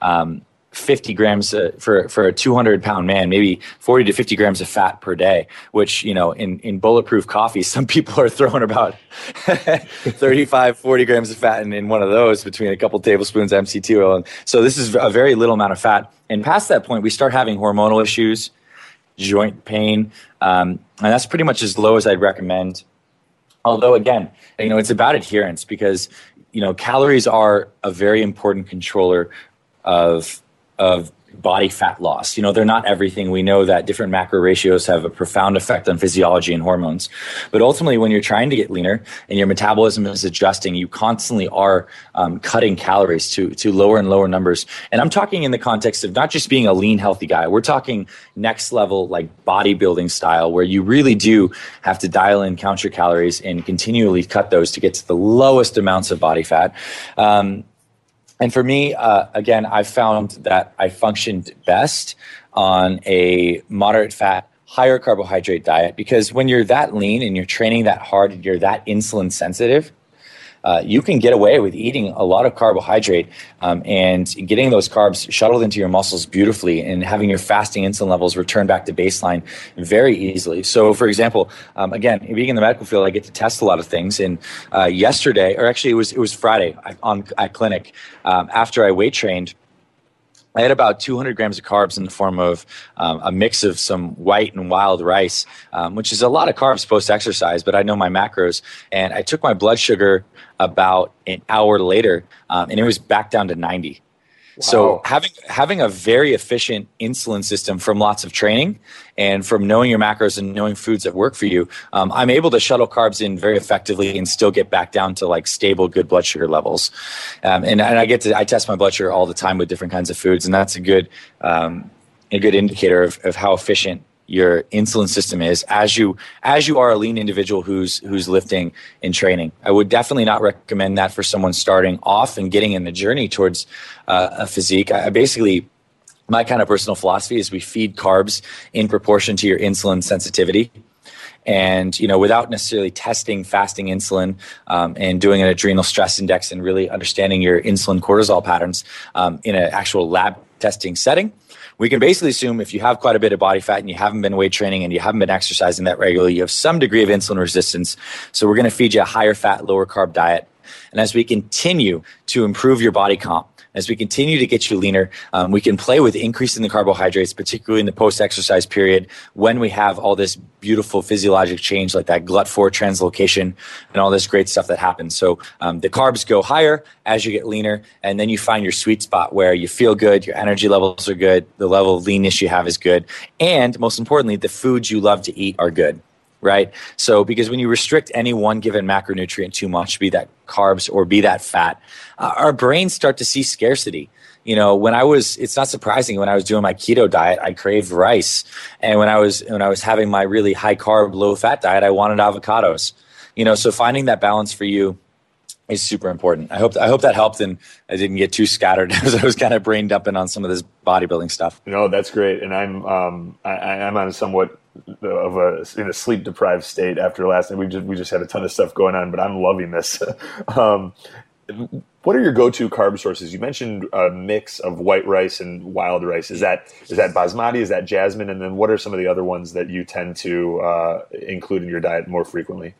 um, 50 grams uh, for for a 200 pound man maybe 40 to 50 grams of fat per day which you know in in bulletproof coffee some people are throwing about 35 40 grams of fat in, in one of those between a couple tablespoons mct oil. And so this is a very little amount of fat. And past that point we start having hormonal issues joint pain. Um, and that's pretty much as low as I'd recommend. Although, again, you know, it's about adherence because, you know, calories are a very important controller of, of body fat loss. You know, they're not everything. We know that different macro ratios have a profound effect on physiology and hormones. But ultimately, when you're trying to get leaner and your metabolism is adjusting, you constantly are um, cutting calories to, to lower and lower numbers. And I'm talking in the context of not just being a lean, healthy guy. We're talking next level, like bodybuilding style, where you really do have to dial in, count your calories, and continually cut those to get to the lowest amounts of body fat. Um, and for me, uh, again, I found that I functioned best on a moderate fat, higher carbohydrate diet because when you're that lean and you're training that hard and you're that insulin sensitive, uh, you can get away with eating a lot of carbohydrate um, and getting those carbs shuttled into your muscles beautifully and having your fasting insulin levels return back to baseline very easily. So, for example, um, again, being in the medical field, I get to test a lot of things. And uh, yesterday, or actually, it was it was Friday on at clinic um, after I weight trained. I had about 200 grams of carbs in the form of um, a mix of some white and wild rice, um, which is a lot of carbs post exercise, but I know my macros. And I took my blood sugar about an hour later, um, and it was back down to 90. So having having a very efficient insulin system from lots of training and from knowing your macros and knowing foods that work for you, um, I'm able to shuttle carbs in very effectively and still get back down to like stable, good blood sugar levels. Um, and, and I get to I test my blood sugar all the time with different kinds of foods, and that's a good um, a good indicator of, of how efficient your insulin system is as you as you are a lean individual who's who's lifting and training. I would definitely not recommend that for someone starting off and getting in the journey towards uh, a physique. I, I basically my kind of personal philosophy is we feed carbs in proportion to your insulin sensitivity and you know without necessarily testing fasting insulin um, and doing an adrenal stress index and really understanding your insulin cortisol patterns um, in an actual lab testing setting we can basically assume if you have quite a bit of body fat and you haven't been weight training and you haven't been exercising that regularly, you have some degree of insulin resistance. So we're going to feed you a higher fat, lower carb diet. And as we continue to improve your body comp, as we continue to get you leaner, um, we can play with increasing the carbohydrates, particularly in the post exercise period when we have all this beautiful physiologic change like that GLUT4 translocation and all this great stuff that happens. So um, the carbs go higher as you get leaner, and then you find your sweet spot where you feel good, your energy levels are good, the level of leanness you have is good, and most importantly, the foods you love to eat are good right? So, because when you restrict any one given macronutrient too much, be that carbs or be that fat, uh, our brains start to see scarcity. You know, when I was, it's not surprising when I was doing my keto diet, I craved rice. And when I was, when I was having my really high carb, low fat diet, I wanted avocados you know, so finding that balance for you is super important. I hope I hope that helped and I didn't get too scattered as I was kind of brain dumping on some of this bodybuilding stuff. No, that's great, and I'm um, I, I'm on a somewhat of a in a sleep deprived state after last night. We just we just had a ton of stuff going on, but I'm loving this. um, what are your go-to carb sources? You mentioned a mix of white rice and wild rice. Is that is that basmati? Is that jasmine? And then what are some of the other ones that you tend to uh, include in your diet more frequently?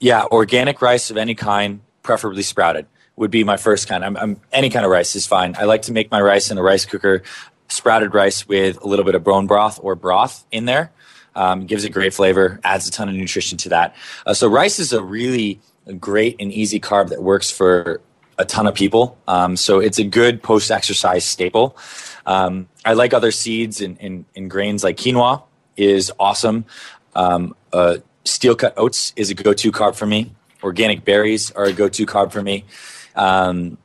Yeah, organic rice of any kind, preferably sprouted, would be my first kind. I'm, I'm, any kind of rice is fine. I like to make my rice in a rice cooker, sprouted rice with a little bit of bone broth or broth in there. Um, gives a great flavor, adds a ton of nutrition to that. Uh, so rice is a really great and easy carb that works for a ton of people. Um, so it's a good post-exercise staple. Um, I like other seeds and, and, and, grains like quinoa is awesome. Um, uh, steel cut oats is a go-to carb for me. Organic berries are a go-to carb for me. Um,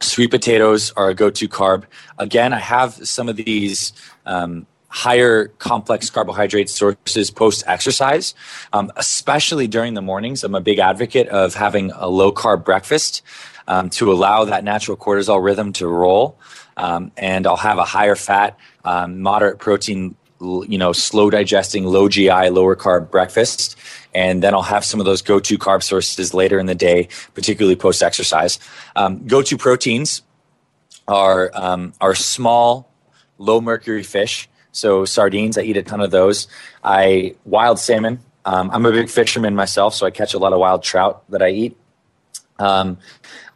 sweet potatoes are a go-to carb. Again, I have some of these um, higher complex carbohydrate sources post exercise, um, especially during the mornings. I'm a big advocate of having a low carb breakfast um, to allow that natural cortisol rhythm to roll. Um, and I'll have a higher fat, um, moderate protein, you know, slow digesting, low GI, lower carb breakfast. And then I'll have some of those go to carb sources later in the day, particularly post exercise. Um, go to proteins are, um, are small, low mercury fish so sardines, I eat a ton of those. I wild salmon. Um, I'm a big fisherman myself, so I catch a lot of wild trout that I eat. Um,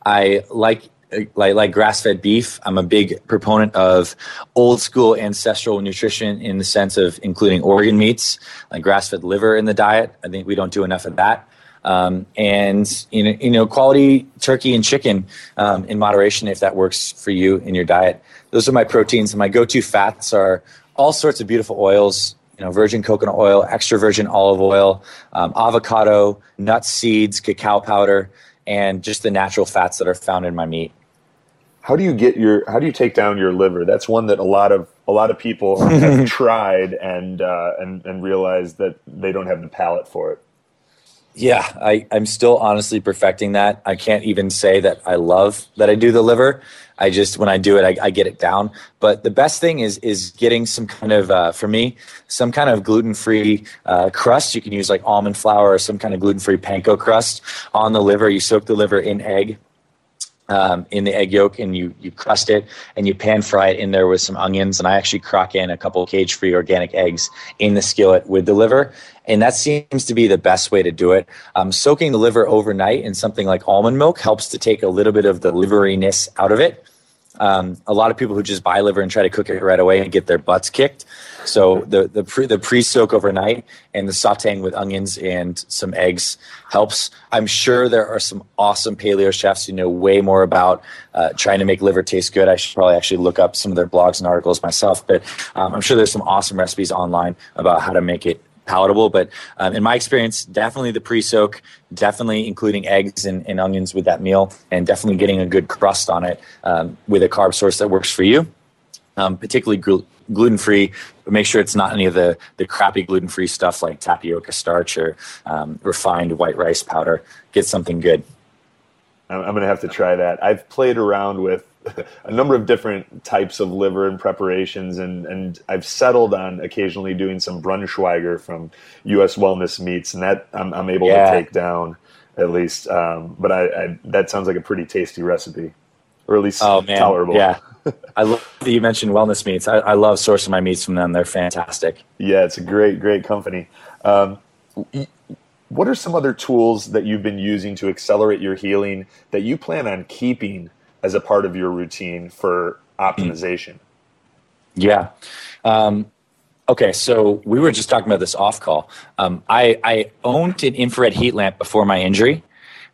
I like like, like grass fed beef. I'm a big proponent of old school ancestral nutrition in the sense of including organ meats, like grass fed liver in the diet. I think we don't do enough of that. Um, and you know, you know, quality turkey and chicken um, in moderation if that works for you in your diet. Those are my proteins. My go-to fats are all sorts of beautiful oils you know, virgin coconut oil, extra virgin olive oil, um, avocado, nuts, seeds, cacao powder, and just the natural fats that are found in my meat. How do you get your? How do you take down your liver? That's one that a lot of a lot of people have tried and uh, and and realize that they don't have the palate for it. Yeah, I, I'm still honestly perfecting that. I can't even say that I love that I do the liver. I just when I do it, I, I get it down. But the best thing is is getting some kind of uh, for me some kind of gluten free uh, crust. You can use like almond flour or some kind of gluten free panko crust on the liver. You soak the liver in egg um, in the egg yolk and you you crust it and you pan fry it in there with some onions and I actually crock in a couple cage free organic eggs in the skillet with the liver and that seems to be the best way to do it. Um, soaking the liver overnight in something like almond milk helps to take a little bit of the liveriness out of it. Um, a lot of people who just buy liver and try to cook it right away and get their butts kicked. So the the pre the pre soak overnight and the sautéing with onions and some eggs helps. I'm sure there are some awesome paleo chefs who know way more about uh, trying to make liver taste good. I should probably actually look up some of their blogs and articles myself, but um, I'm sure there's some awesome recipes online about how to make it palatable. But um, in my experience, definitely the pre soak, definitely including eggs and, and, onions with that meal, and definitely getting a good crust on it um, with a carb source that works for you, um, particularly gl- gluten free. But make sure it's not any of the, the crappy gluten free stuff like tapioca starch or um, refined white rice powder. Get something good. I'm going to have to try that. I've played around with a number of different types of liver and preparations, and, and I've settled on occasionally doing some Braunschweiger from U.S. Wellness Meats, and that I'm, I'm able yeah. to take down at least. Um, but I, I, that sounds like a pretty tasty recipe, or at least oh, man. tolerable. Yeah. I love that you mentioned Wellness Meats. I, I, love sourcing my meats from them. They're fantastic. Yeah, it's a great, great company. Um, what are some other tools that you've been using to accelerate your healing that you plan on keeping as a part of your routine for optimization? Yeah. Um, okay, so we were just talking about this off call. Um, I, I owned an infrared heat lamp before my injury,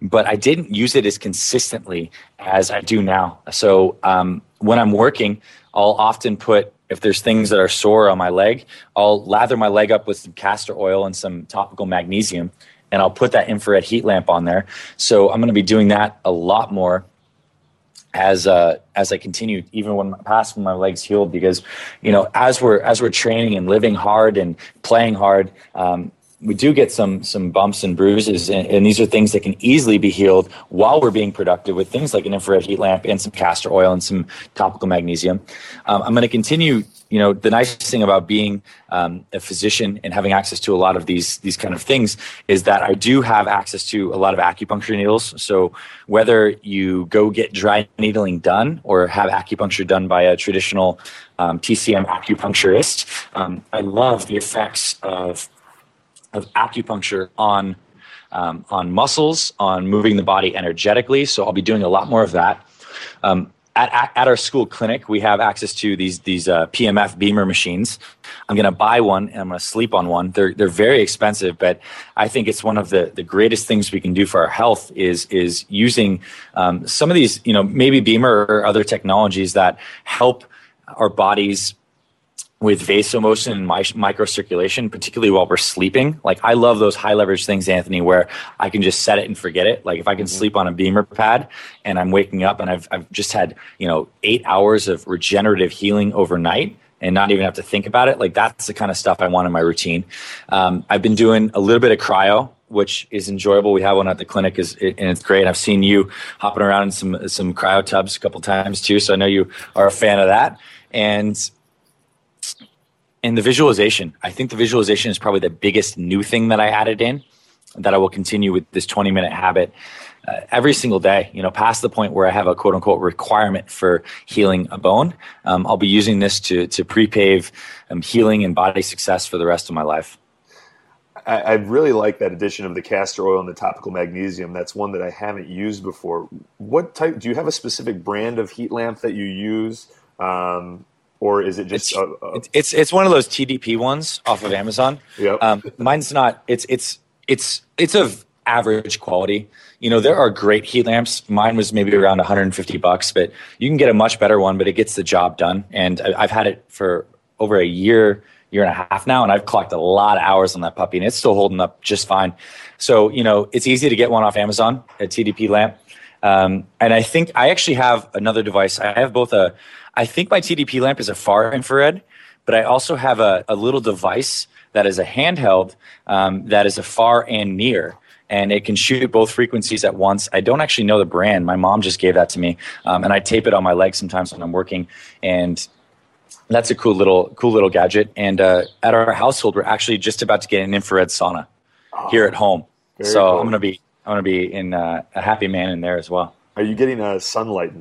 but I didn't use it as consistently as I do now. So um, when I'm working, I'll often put if there's things that are sore on my leg, I'll lather my leg up with some castor oil and some topical magnesium, and I'll put that infrared heat lamp on there. So I'm going to be doing that a lot more as uh, as I continue, even when my past when my legs healed, because you know as we're as we're training and living hard and playing hard, um, we do get some some bumps and bruises, and, and, these are things that can easily be healed while we're being productive with things like an infrared heat lamp and some castor oil and some topical magnesium. Um, I'm going to continue. You know, the nice thing about being um, a physician and having access to a lot of these these kind of things is that I do have access to a lot of acupuncture needles. So whether you go get dry needling done or have acupuncture done by a traditional um, TCM acupuncturist, um, I love the effects of of acupuncture on um, on muscles, on moving the body energetically. So I'll be doing a lot more of that. Um, at, at, our school clinic, we have access to these these uh, PEMF BEMER machines. I'm going to buy one and I'm going to sleep on one. They're they're very expensive, but I think it's one of the the greatest things we can do for our health is is using um, some of these you know maybe BEMER or other technologies that help our bodies with vasomotion and my, microcirculation, particularly while we're sleeping. Like I love those high leverage things, Anthony, where I can just set it and forget it. Like if I can mm-hmm. sleep on a BEMER pad and I'm waking up and I've, I've just had, you know, eight hours of regenerative healing overnight and not even have to think about it. Like that's the kind of stuff I want in my routine. Um, I've been doing a little bit of cryo, which is enjoyable. We have one at the clinic, is and it's great. I've seen you hopping around in some some cryo tubs a couple times too, so I know you are a fan of that. And and the visualization. I think the visualization is probably the biggest new thing that I added in that I will continue with this 20 minute habit uh, every single day, you know, past the point where I have a quote unquote requirement for healing a bone. Um, I'll be using this to, to pre-pave um, healing and body success for the rest of my life. I, I, really like that addition of the castor oil and the topical magnesium. That's one that I haven't used before. What type, do you have a specific brand of heat lamp that you use? Um, or is it just it's, it's it's one of those TDP ones off of Amazon. Yeah, um, mine's not. It's it's it's it's of average quality. You know, there are great heat lamps. Mine was maybe around 150 bucks, but you can get a much better one. But it gets the job done. And I've had it for over a year, year and a half now, and I've clocked a lot of hours on that puppy, and it's still holding up just fine. So you know, it's easy to get one off Amazon, a TDP lamp. Um, and I think I actually have another device. I have both a I think my TDP lamp is a far infrared, but I also have a, a little device that is a handheld um, that is a far and near. And it can shoot both frequencies at once. I don't actually know the brand. My mom just gave that to me, um, and I tape it on my leg sometimes when I'm working. And that's a cool little cool little gadget. And uh, at our household, we're actually just about to get an infrared sauna oh, here at home. So cool. I'm gonna be I'm gonna be in uh, a happy man in there as well. Are you getting a sunlight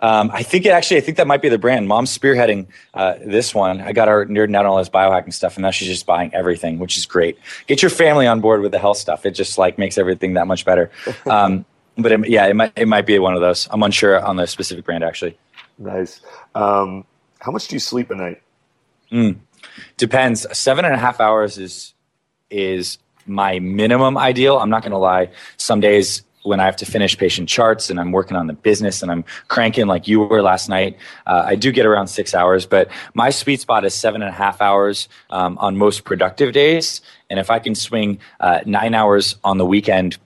um, I think it actually, I think that might be the brand. Mom's spearheading uh, this one. I got her nerding out on all this biohacking stuff, and now she's just buying everything, which is great. Get your family on board with the health stuff. It just like makes everything that much better. Um, but it, yeah, it might it might be one of those. I'm unsure on the specific brand actually. Nice. Um, how much do you sleep a night? Mm, depends. Seven and a half hours is is my minimum ideal. I'm not going to lie. Some days when I have to finish patient charts and I'm working on the business and I'm cranking like you were last night, uh, I do get around six hours. But my sweet spot is seven and a half hours um, on most productive days. And if I can swing uh, nine hours on the weekend,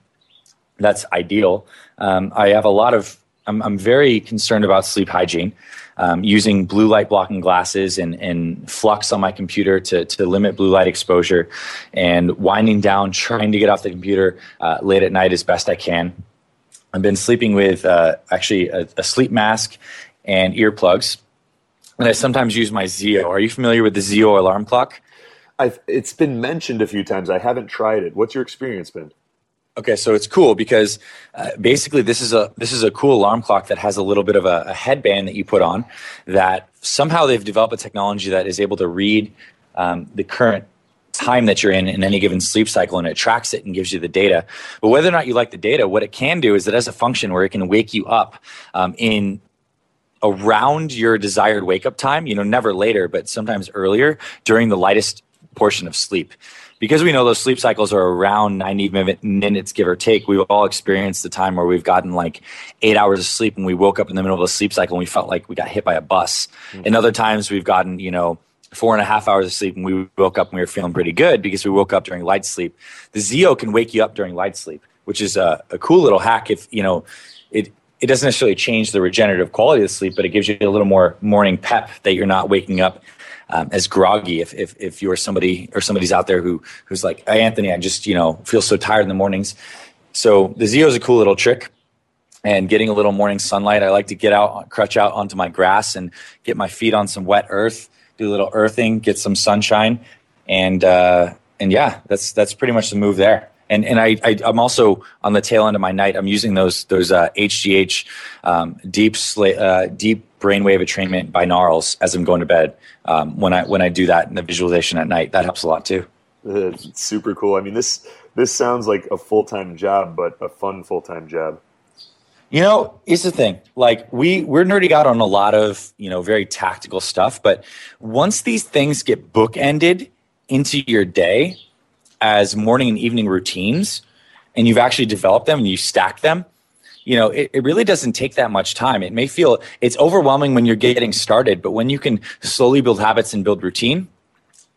that's ideal. Um, I have a lot of, I'm, I'm very concerned about sleep hygiene um, using blue light blocking glasses and, and f.lux on my computer to, to limit blue light exposure and winding down, trying to get off the computer uh, late at night as best I can. I've been sleeping with uh, actually a, a sleep mask and earplugs. And I sometimes use my Zeo. Are you familiar with the Zeo alarm clock? I've, it's been mentioned a few times. I haven't tried it. What's your experience been? Okay, so it's cool because uh, basically this is a this is a cool alarm clock that has a little bit of a, a, headband that you put on. That somehow they've developed a technology that is able to read um, the current time that you're in in any given sleep cycle, and it tracks it and gives you the data. But whether or not you like the data, what it can do is it has a function where it can wake you up um, in around your desired wake up time. You know, never later, but sometimes earlier during the lightest portion of sleep because we know those sleep cycles are around 90 minutes give or take we've all experienced the time where we've gotten like eight hours of sleep and we woke up in the middle of a sleep cycle and we felt like we got hit by a bus mm-hmm. and other times we've gotten you know four and a half hours of sleep and we woke up and we were feeling pretty good because we woke up during light sleep the zeo can wake you up during light sleep which is a, a cool little hack if you know it it doesn't necessarily change the regenerative quality of the sleep, but it gives you a little more morning pep that you're not waking up um, as groggy. If, if, if you're somebody or somebody's out there who, who's like, hey, Anthony, I just, you know, feel so tired in the mornings. So the Zeo is a cool little trick and getting a little morning sunlight. I like to get out, crutch out onto my grass and get my feet on some wet earth, do a little earthing, get some sunshine. And, uh, and yeah, that's, that's pretty much the move there and and I, I am also on the tail end of my night. I'm using those those uh, HGH um, deep sla- uh, deep brainwave entrainment binaurals as I'm going to bed. Um, when I when I do that in the visualization at night, that helps a lot too. It's super cool. I mean this this sounds like a full time job, but a fun full time job. You know, it's the thing. Like we we're nerding out on a lot of you know very tactical stuff, but once these things get bookended into your day, as morning and evening routines and you've actually developed them and you stack them, you know, it, it really doesn't take that much time. It may feel it's overwhelming when you're getting started, but when you can slowly build habits and build routine,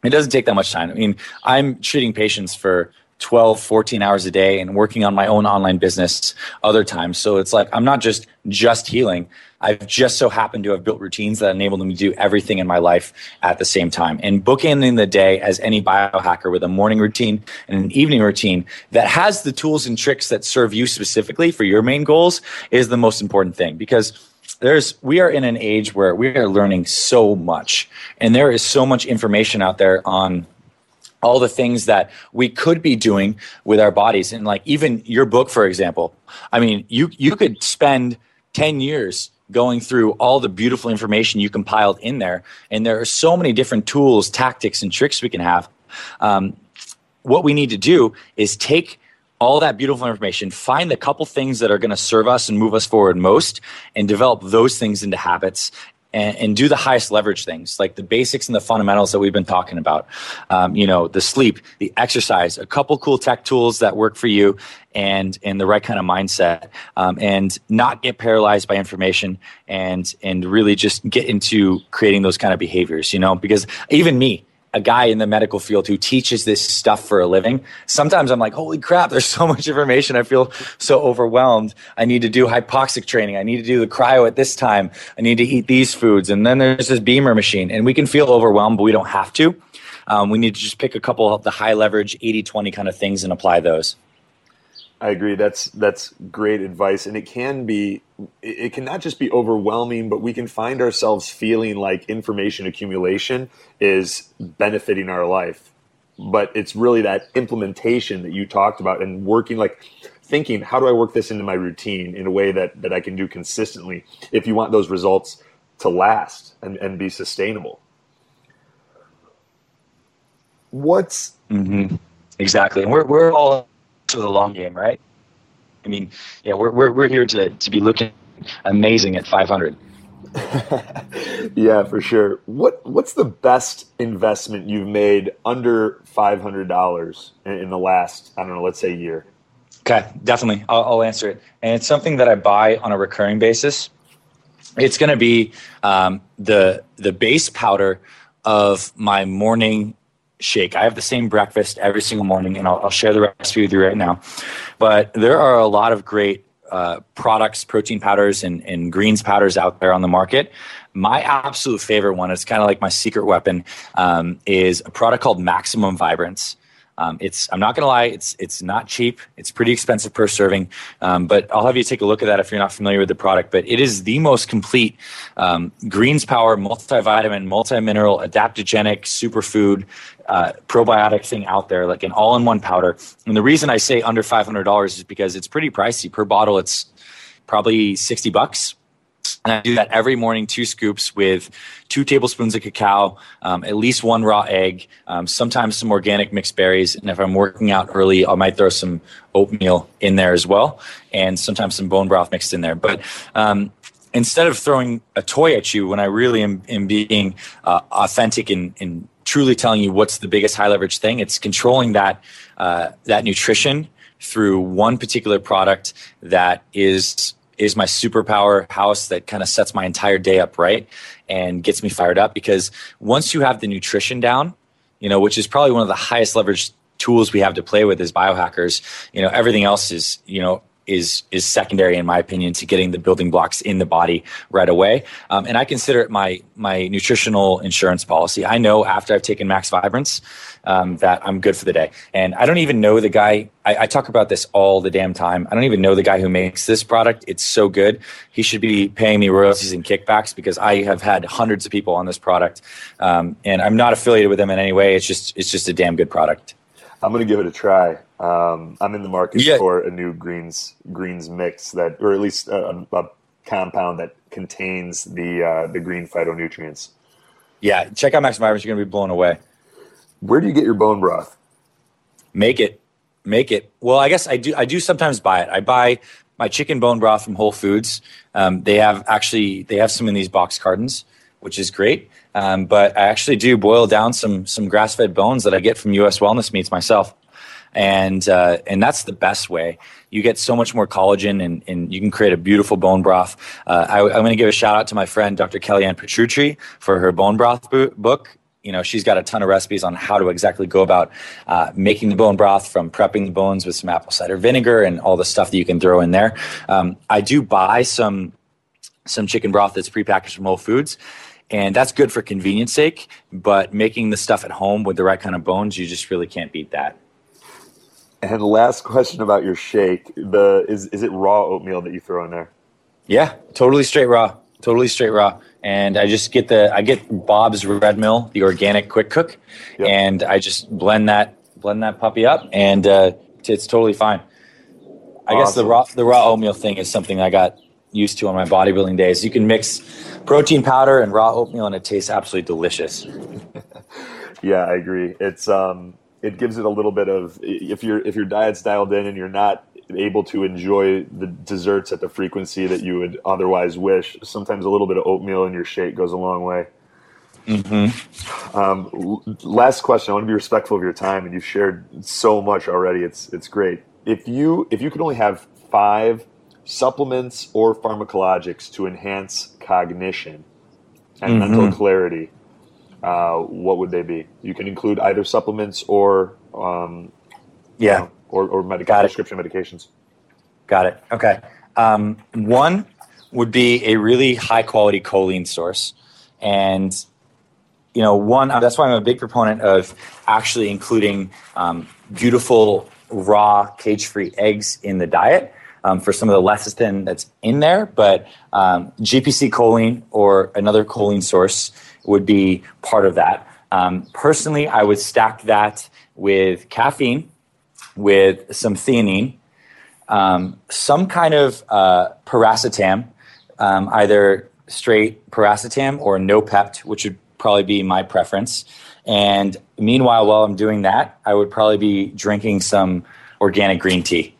it doesn't take that much time. I mean, I'm treating patients for 12, 14 hours a day and working on my own online business other times. So it's like I'm not just just healing. I've just so happened to have built routines that enable me to do everything in my life at the same time. And bookending the day as any biohacker with a morning routine and an evening routine that has the tools and tricks that serve you specifically for your main goals is the most important thing because there's we are in an age where we are learning so much and there is so much information out there on all the things that we could be doing with our bodies and like even your book for example i mean you you could spend 10 years going through all the beautiful information you compiled in there. And there are so many different tools tactics and tricks we can have. Um, what we need to do is take all that beautiful information, find the couple things that are going to serve us and move us forward most, and develop those things into habits and, and, do the highest leverage things like the basics and the fundamentals that we've been talking about. Um, you know, the sleep, the exercise, a couple cool tech tools that work for you, and and the right kind of mindset, um, and not get paralyzed by information, and and really just get into creating those kind of behaviors. You know, because even me a guy in the medical field who teaches this stuff for a living, sometimes I'm like, holy crap, there's so much information. I feel so overwhelmed. I need to do hypoxic training. I need to do the cryo at this time. I need to eat these foods. And then there's this BEMER machine. And we can feel overwhelmed, but we don't have to. Um, we need to just pick a couple of the high leverage 80 20 kind of things and apply those. I agree. That's that's great advice, and it can be it can not just be overwhelming, but we can find ourselves feeling like information accumulation is benefiting our life. But it's really that implementation that you talked about and working like thinking, how do I work this into my routine in a way that that I can do consistently if you want those results to last and, and be sustainable. What's mm-hmm. exactly, and we're we're all the long game, right? I mean, yeah, we're we're we're here to to be looking amazing at 500. yeah, for sure. What what's the best investment you've made under five hundred dollars in the last I don't know, let's say year? Okay, definitely. I'll, I'll, answer it, and it's something that I buy on a recurring basis. It's going to be um, the the base powder of my morning shake. I have the same breakfast every single morning, and I'll, I'll share the recipe with you right now. But there are a lot of great uh, products, protein powders, and, and greens powders out there on the market. My absolute favorite one, it's kind of like my secret weapon, um, is a product called Maximum Vibrance. Um, it's I'm not gonna lie, it's it's not cheap. It's pretty expensive per serving, um, but I'll have you take a look at that if you're not familiar with the product. But it is the most complete um, greens power, multivitamin, multi-mineral, adaptogenic superfood uh, probiotic thing out there, like an all-in-one powder. And the reason I say under five hundred dollars is because it's pretty pricey per bottle. It's probably sixty bucks and I do that every morning, two scoops with two tablespoons of cacao, um, at least one raw egg, um, sometimes some organic mixed berries. And if I'm working out early, I might throw some oatmeal in there as well, and sometimes some bone broth mixed in there. But um, instead of throwing a toy at you when I really am, am being uh, authentic and, and, truly telling you what's the biggest high leverage thing, it's controlling that, uh, that nutrition through one particular product that is is my superpower house that kind of sets my entire day up right and gets me fired up because once you have the nutrition down, you know, which is probably one of the highest leverage tools we have to play with as biohackers, you know, everything else is, you know, is is secondary in my opinion to getting the building blocks in the body right away. Um, and I consider it my my nutritional insurance policy. I know after I've taken Max Vibrance um, that I'm good for the day. And I don't even know the guy. I, I, talk about this all the damn time. I don't even know the guy who makes this product. It's so good. He should be paying me royalties and kickbacks because I have had hundreds of people on this product, um, and I'm not affiliated with them in any way. It's just it's just a damn good product. I'm going to give it a try. Um, I'm in the market yeah. for a new greens greens mix that, or at least a, a compound that contains the uh, the green phytonutrients. Yeah, check out Max Vibrance. You're going to be blown away. Where do you get your bone broth? Make it, make it. Well, I guess I do. I do sometimes buy it. I buy my chicken bone broth from Whole Foods. Um, they have actually they have some in these box cartons, which is great. Um, but I actually do boil down some some grass fed bones that I get from U.S. Wellness Meats myself, and uh, and that's the best way. You get so much more collagen, and, and you can create a beautiful bone broth. Uh, I, am going to give a shout out to my friend Dr. Kellyann Petrucci for her bone broth book you know she's got a ton of recipes on how to exactly go about uh, making the bone broth from prepping the bones with some apple cider vinegar and all the stuff that you can throw in there um, i do buy some some chicken broth that's prepackaged from whole foods and that's good for convenience sake but making the stuff at home with the right kind of bones you just really can't beat that and last question about your shake the is, is it raw oatmeal that you throw in there yeah totally straight raw totally straight raw and I just get the I get Bob's Red Mill, the organic quick cook, yep. and I just blend that blend that puppy up, and uh, it's totally fine. I guess the raw the raw oatmeal thing is something I got used to on my bodybuilding days. You can mix protein powder and raw oatmeal, and it tastes absolutely delicious. yeah, I agree. It's um, it gives it a little bit of if your if your diet's dialed in and you're not able to enjoy the desserts at the frequency that you would otherwise wish, sometimes a little bit of oatmeal in your shake goes a long way. Mm-hmm. Um, last question. I want to be respectful of your time, and you've shared so much already. It's it's great. If you if you could only have five supplements or pharmacologics to enhance cognition and mm-hmm. mental clarity, uh, what would they be? You can include either supplements or um, yeah. You know, or, or medica- prescription medications. Got it. Okay. Um, one would be a really high quality choline source. And, you know, one, uh, that's why I'm a big proponent of actually including um, beautiful, raw, cage free eggs in the diet. Um, for some of the lecithin that's in there, but um, GPC choline or another choline source would be part of that. Um, personally, I would stack that with caffeine with some theanine, um, some kind of uh, piracetam, um, either straight piracetam or Noopept, which would probably be my preference. And meanwhile, while I'm doing that, I would probably be drinking some organic green tea.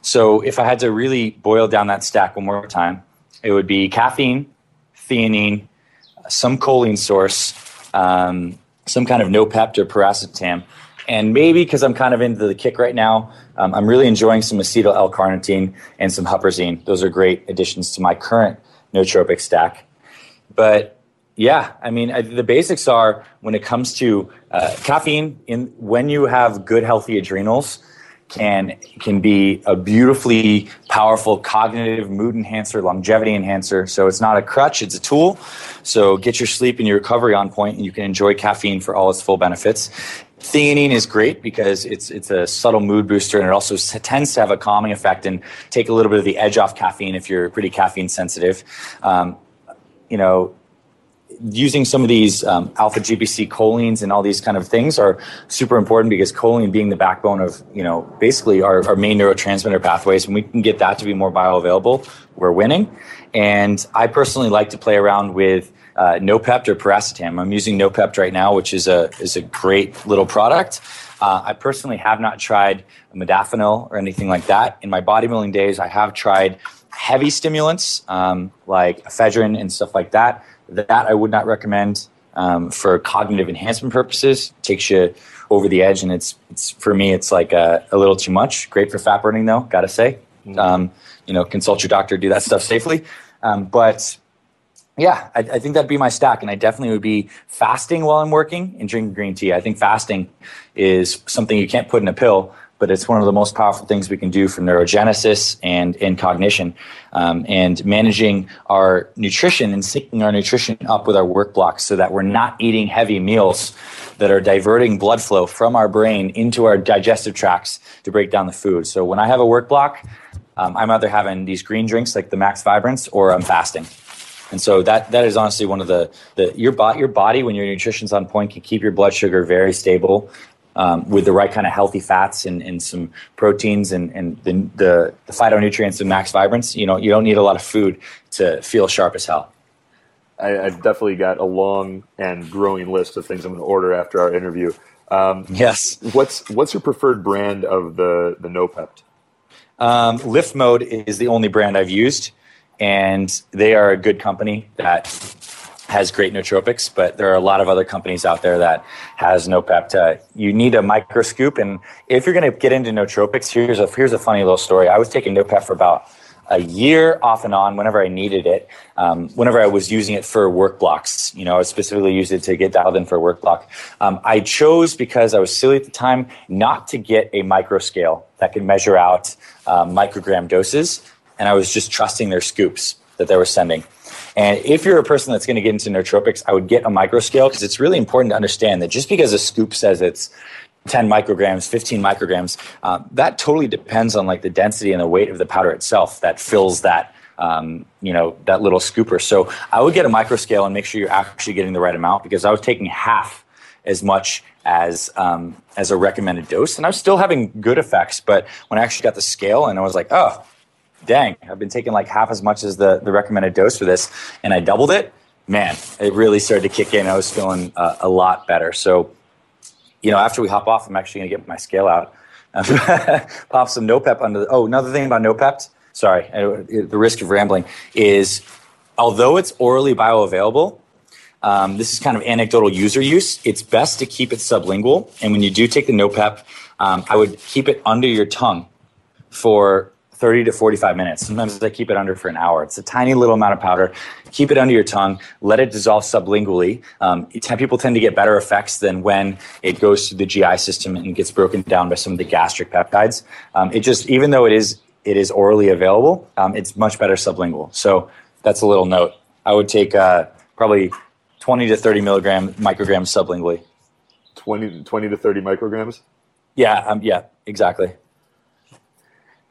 So if I had to really boil down that stack one more time, it would be caffeine, theanine, some choline source, um, some kind of Noopept or piracetam, and maybe because I'm kind of into the kick right now, um, I'm really enjoying some acetyl L-carnitine and some huperzine. Those are great additions to my current nootropic stack. But yeah, I mean, I, the basics are when it comes to uh, caffeine. In when you have good, healthy adrenals, can can be a beautifully powerful cognitive mood enhancer, longevity enhancer. So it's not a crutch; it's a tool. So get your sleep and your recovery on point, and you can enjoy caffeine for all its full benefits. Theanine is great because it's it's a subtle mood booster and it also tends to have a calming effect and take a little bit of the edge off caffeine if you're pretty caffeine sensitive. Um, you know, using some of these um, alpha GPC cholines and all these kind of things are super important because choline being the backbone of you know basically our, our main neurotransmitter pathways. and we can get that to be more bioavailable, we're winning. And I personally like to play around with uh, Noopept or Piracetam. I'm using Noopept right now, which is a is a great little product. Uh, I personally have not tried modafinil or anything like that. In my bodybuilding days, I have tried heavy stimulants um, like ephedrine and stuff like that. That I would not recommend um, for cognitive enhancement purposes. takes you over the edge, and it's it's for me, it's like a, a little too much. Great for fat burning, though. Gotta say, mm-hmm. um, you know, consult your doctor, do that stuff safely. Um, but yeah, I, I, think that'd be my stack. And I definitely would be fasting while I'm working and drinking green tea. I think fasting is something you can't put in a pill, but it's one of the most powerful things we can do for neurogenesis and in cognition. Um, and managing our nutrition and syncing our nutrition up with our work blocks so that we're not eating heavy meals that are diverting blood flow from our brain into our digestive tracts to break down the food. So when I have a work block, um, I'm either having these green drinks like the Max Vibrance or I'm fasting. And so that that is honestly one of the the your body your body when your nutrition's on point can keep your blood sugar very stable um, with the right kind of healthy fats and, and some proteins and, and the, the, the phytonutrients and max vibrance. You know, you don't need a lot of food to feel sharp as hell. I, have definitely got a long and growing list of things I'm going to order after our interview. Um, yes. What's what's your preferred brand of the the Noopept? Um, LiftMode is the only brand I've used, and they are a good company that has great nootropics, but there are a lot of other companies out there that has Noopept. You need a microscoop, and if you're going to get into nootropics, here's a here's a funny little story. I was taking Noopept for about a year off and on whenever I needed it. Um, whenever I was using it for work blocks, you know, I specifically used it to get dialed in for a work block. Um, I chose because I was silly at the time not to get a micro scale that could measure out uh, microgram doses, and I was just trusting their scoops that they were sending. And if you're a person that's going to get into nootropics, I would get a micro scale because it's really important to understand that just because a scoop says it's 10 micrograms, 15 micrograms, uh, that totally depends on like the density and the weight of the powder itself that fills that um, you know that little scooper. So I would get a micro scale and make sure you're actually getting the right amount because I was taking half as much as um, as a recommended dose, and I was still having good effects. But when I actually got the scale, and I was like, oh, dang, I've been taking like half as much as the, the recommended dose for this, and I doubled it, man, it really started to kick in. I was feeling uh, a lot better. So, you know, after we hop off, I'm actually going to get my scale out, pop some Noopept under the. Oh, another thing about Noopept, sorry, the risk of rambling is although it's orally bioavailable, um, this is kind of anecdotal user use. It's best to keep it sublingual. And when you do take the Noopept, um, I would keep it under your tongue for 30 to 45 minutes. Sometimes I keep it under for an hour. It's a tiny little amount of powder. Keep it under your tongue. Let it dissolve sublingually. Um, people tend to get better effects than when it goes through the GI system and gets broken down by some of the gastric peptides. Um, it just, even though it is it is orally available, um, it's much better sublingual. So that's a little note. I would take uh, probably 20 to 30 milligram micrograms sublingually. 20, 20 to 30 micrograms? Yeah, um, yeah, exactly.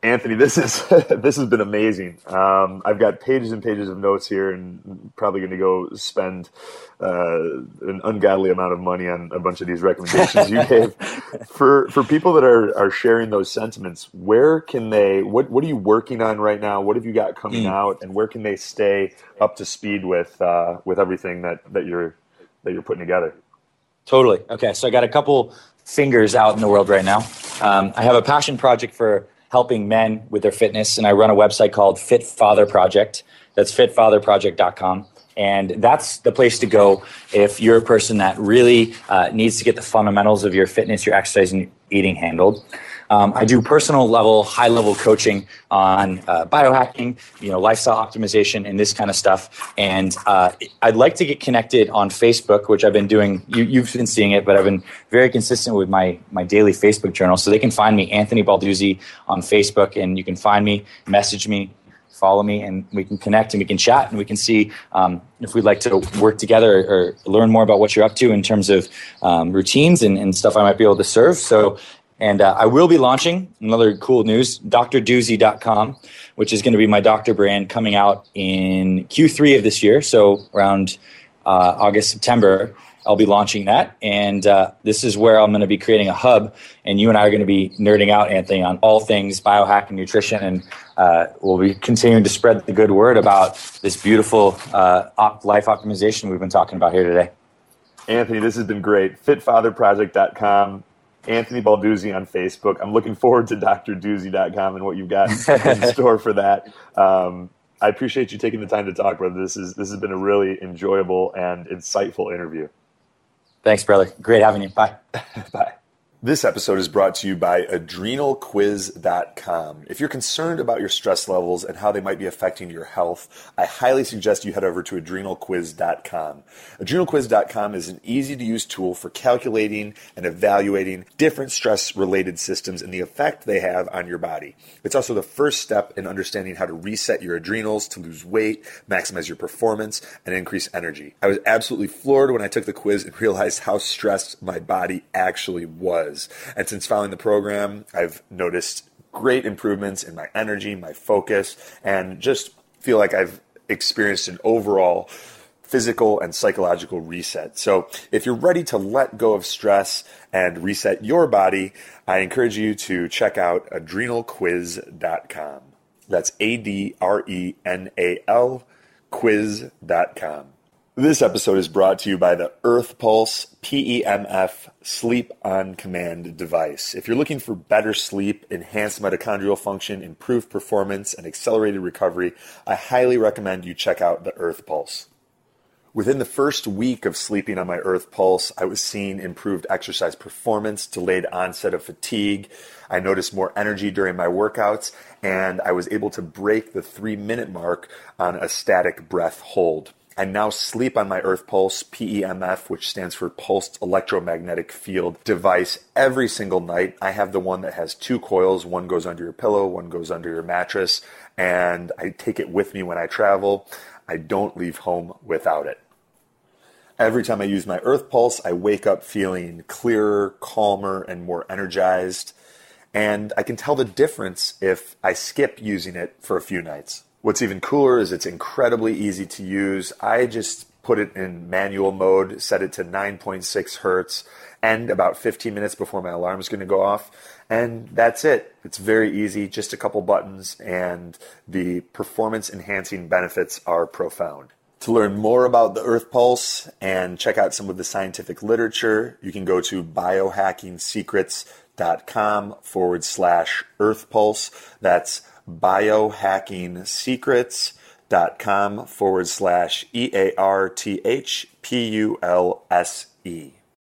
Anthony, this is this has been amazing. Um, I've got pages and pages of notes here, and probably going to go spend uh, an ungodly amount of money on a bunch of these recommendations you gave. For for people that are are sharing those sentiments, where can they? What what are you working on right now? What have you got coming mm. out, and where can they stay up to speed with uh, with everything that that you're that you're putting together? Totally. Okay, so I got a couple fingers out in the world right now. Um, I have a passion project for helping men with their fitness. And I run a website called Fit Father Project. That's fitfatherproject.com. And that's the place to go if you're a person that really uh, needs to get the fundamentals of your fitness, your exercise, and eating handled. Um, I do personal level, high level coaching on uh, biohacking, you know, lifestyle optimization, and this kind of stuff. And uh, I'd like to get connected on Facebook, which I've been doing. You, have been seeing it, but I've been very consistent with my my daily Facebook journal. So they can find me, Anthony Balduzzi, on Facebook, and you can find me, message me, follow me and we can connect and we can chat and we can see um, if we'd like to work together or learn more about what you're up to in terms of um, routines and, and, stuff I might be able to serve. So and uh, I will be launching another cool news, doctorduzzi.com, which is going to be my doctor brand coming out in Q3 of this year. So around uh, August, September, I'll be launching that. And uh, this is where I'm going to be creating a hub. And you and I are going to be nerding out, Anthony, on all things biohacking, nutrition. And uh, we'll be continuing to spread the good word about this beautiful uh, op- life optimization we've been talking about here today. Anthony, this has been great. Fitfatherproject.com Anthony Balduzzi on Facebook. I'm looking forward to doctorduzzi.com and what you've got in store for that. Um, I appreciate you taking the time to talk, brother. This is this has been a really enjoyable and insightful interview. Thanks, brother. Great having you. Bye. Bye. This episode is brought to you by adrenalquiz.com. If you're concerned about your stress levels and how they might be affecting your health, I highly suggest you head over to adrenalquiz.com. Adrenalquiz.com is an easy to use tool for calculating and evaluating different stress related systems and the effect they have on your body. It's also the first step in understanding how to reset your adrenals to lose weight, maximize your performance, and increase energy. I was absolutely floored when I took the quiz and realized how stressed my body actually was. And since following the program, I've noticed great improvements in my energy, my focus, and just feel like I've experienced an overall physical and psychological reset. So if you're ready to let go of stress and reset your body, I encourage you to check out adrenalquiz.com. That's A D R E N A L quiz.com. This episode is brought to you by the Earth Pulse PEMF Sleep on Command device. If you're looking for better sleep, enhanced mitochondrial function, improved performance, and accelerated recovery, I highly recommend you check out the Earth Pulse. Within the first week of sleeping on my Earth Pulse, I was seeing improved exercise performance, delayed onset of fatigue. I noticed more energy during my workouts, and I was able to break the three minute mark on a static breath hold. I now sleep on my Earth Pulse PEMF, which stands for Pulsed Electromagnetic Field device, every single night. I have the one that has two coils. One goes under your pillow, one goes under your mattress, and I take it with me when I travel. I don't leave home without it. Every time I use my Earth Pulse, I wake up feeling clearer, calmer, and more energized. And I can tell the difference if I skip using it for a few nights. What's even cooler is it's incredibly easy to use. I just put it in manual mode, set it to 9.6 hertz, and about 15 minutes before my alarm is going to go off. And that's it. It's very easy, just a couple buttons, and the performance enhancing benefits are profound. To learn more about the Earth Pulse and check out some of the scientific literature, you can go to biohackingsecrets.com forward slash Earth Pulse. That's biohackingsecrets.com forward slash E A R T H P U L S E.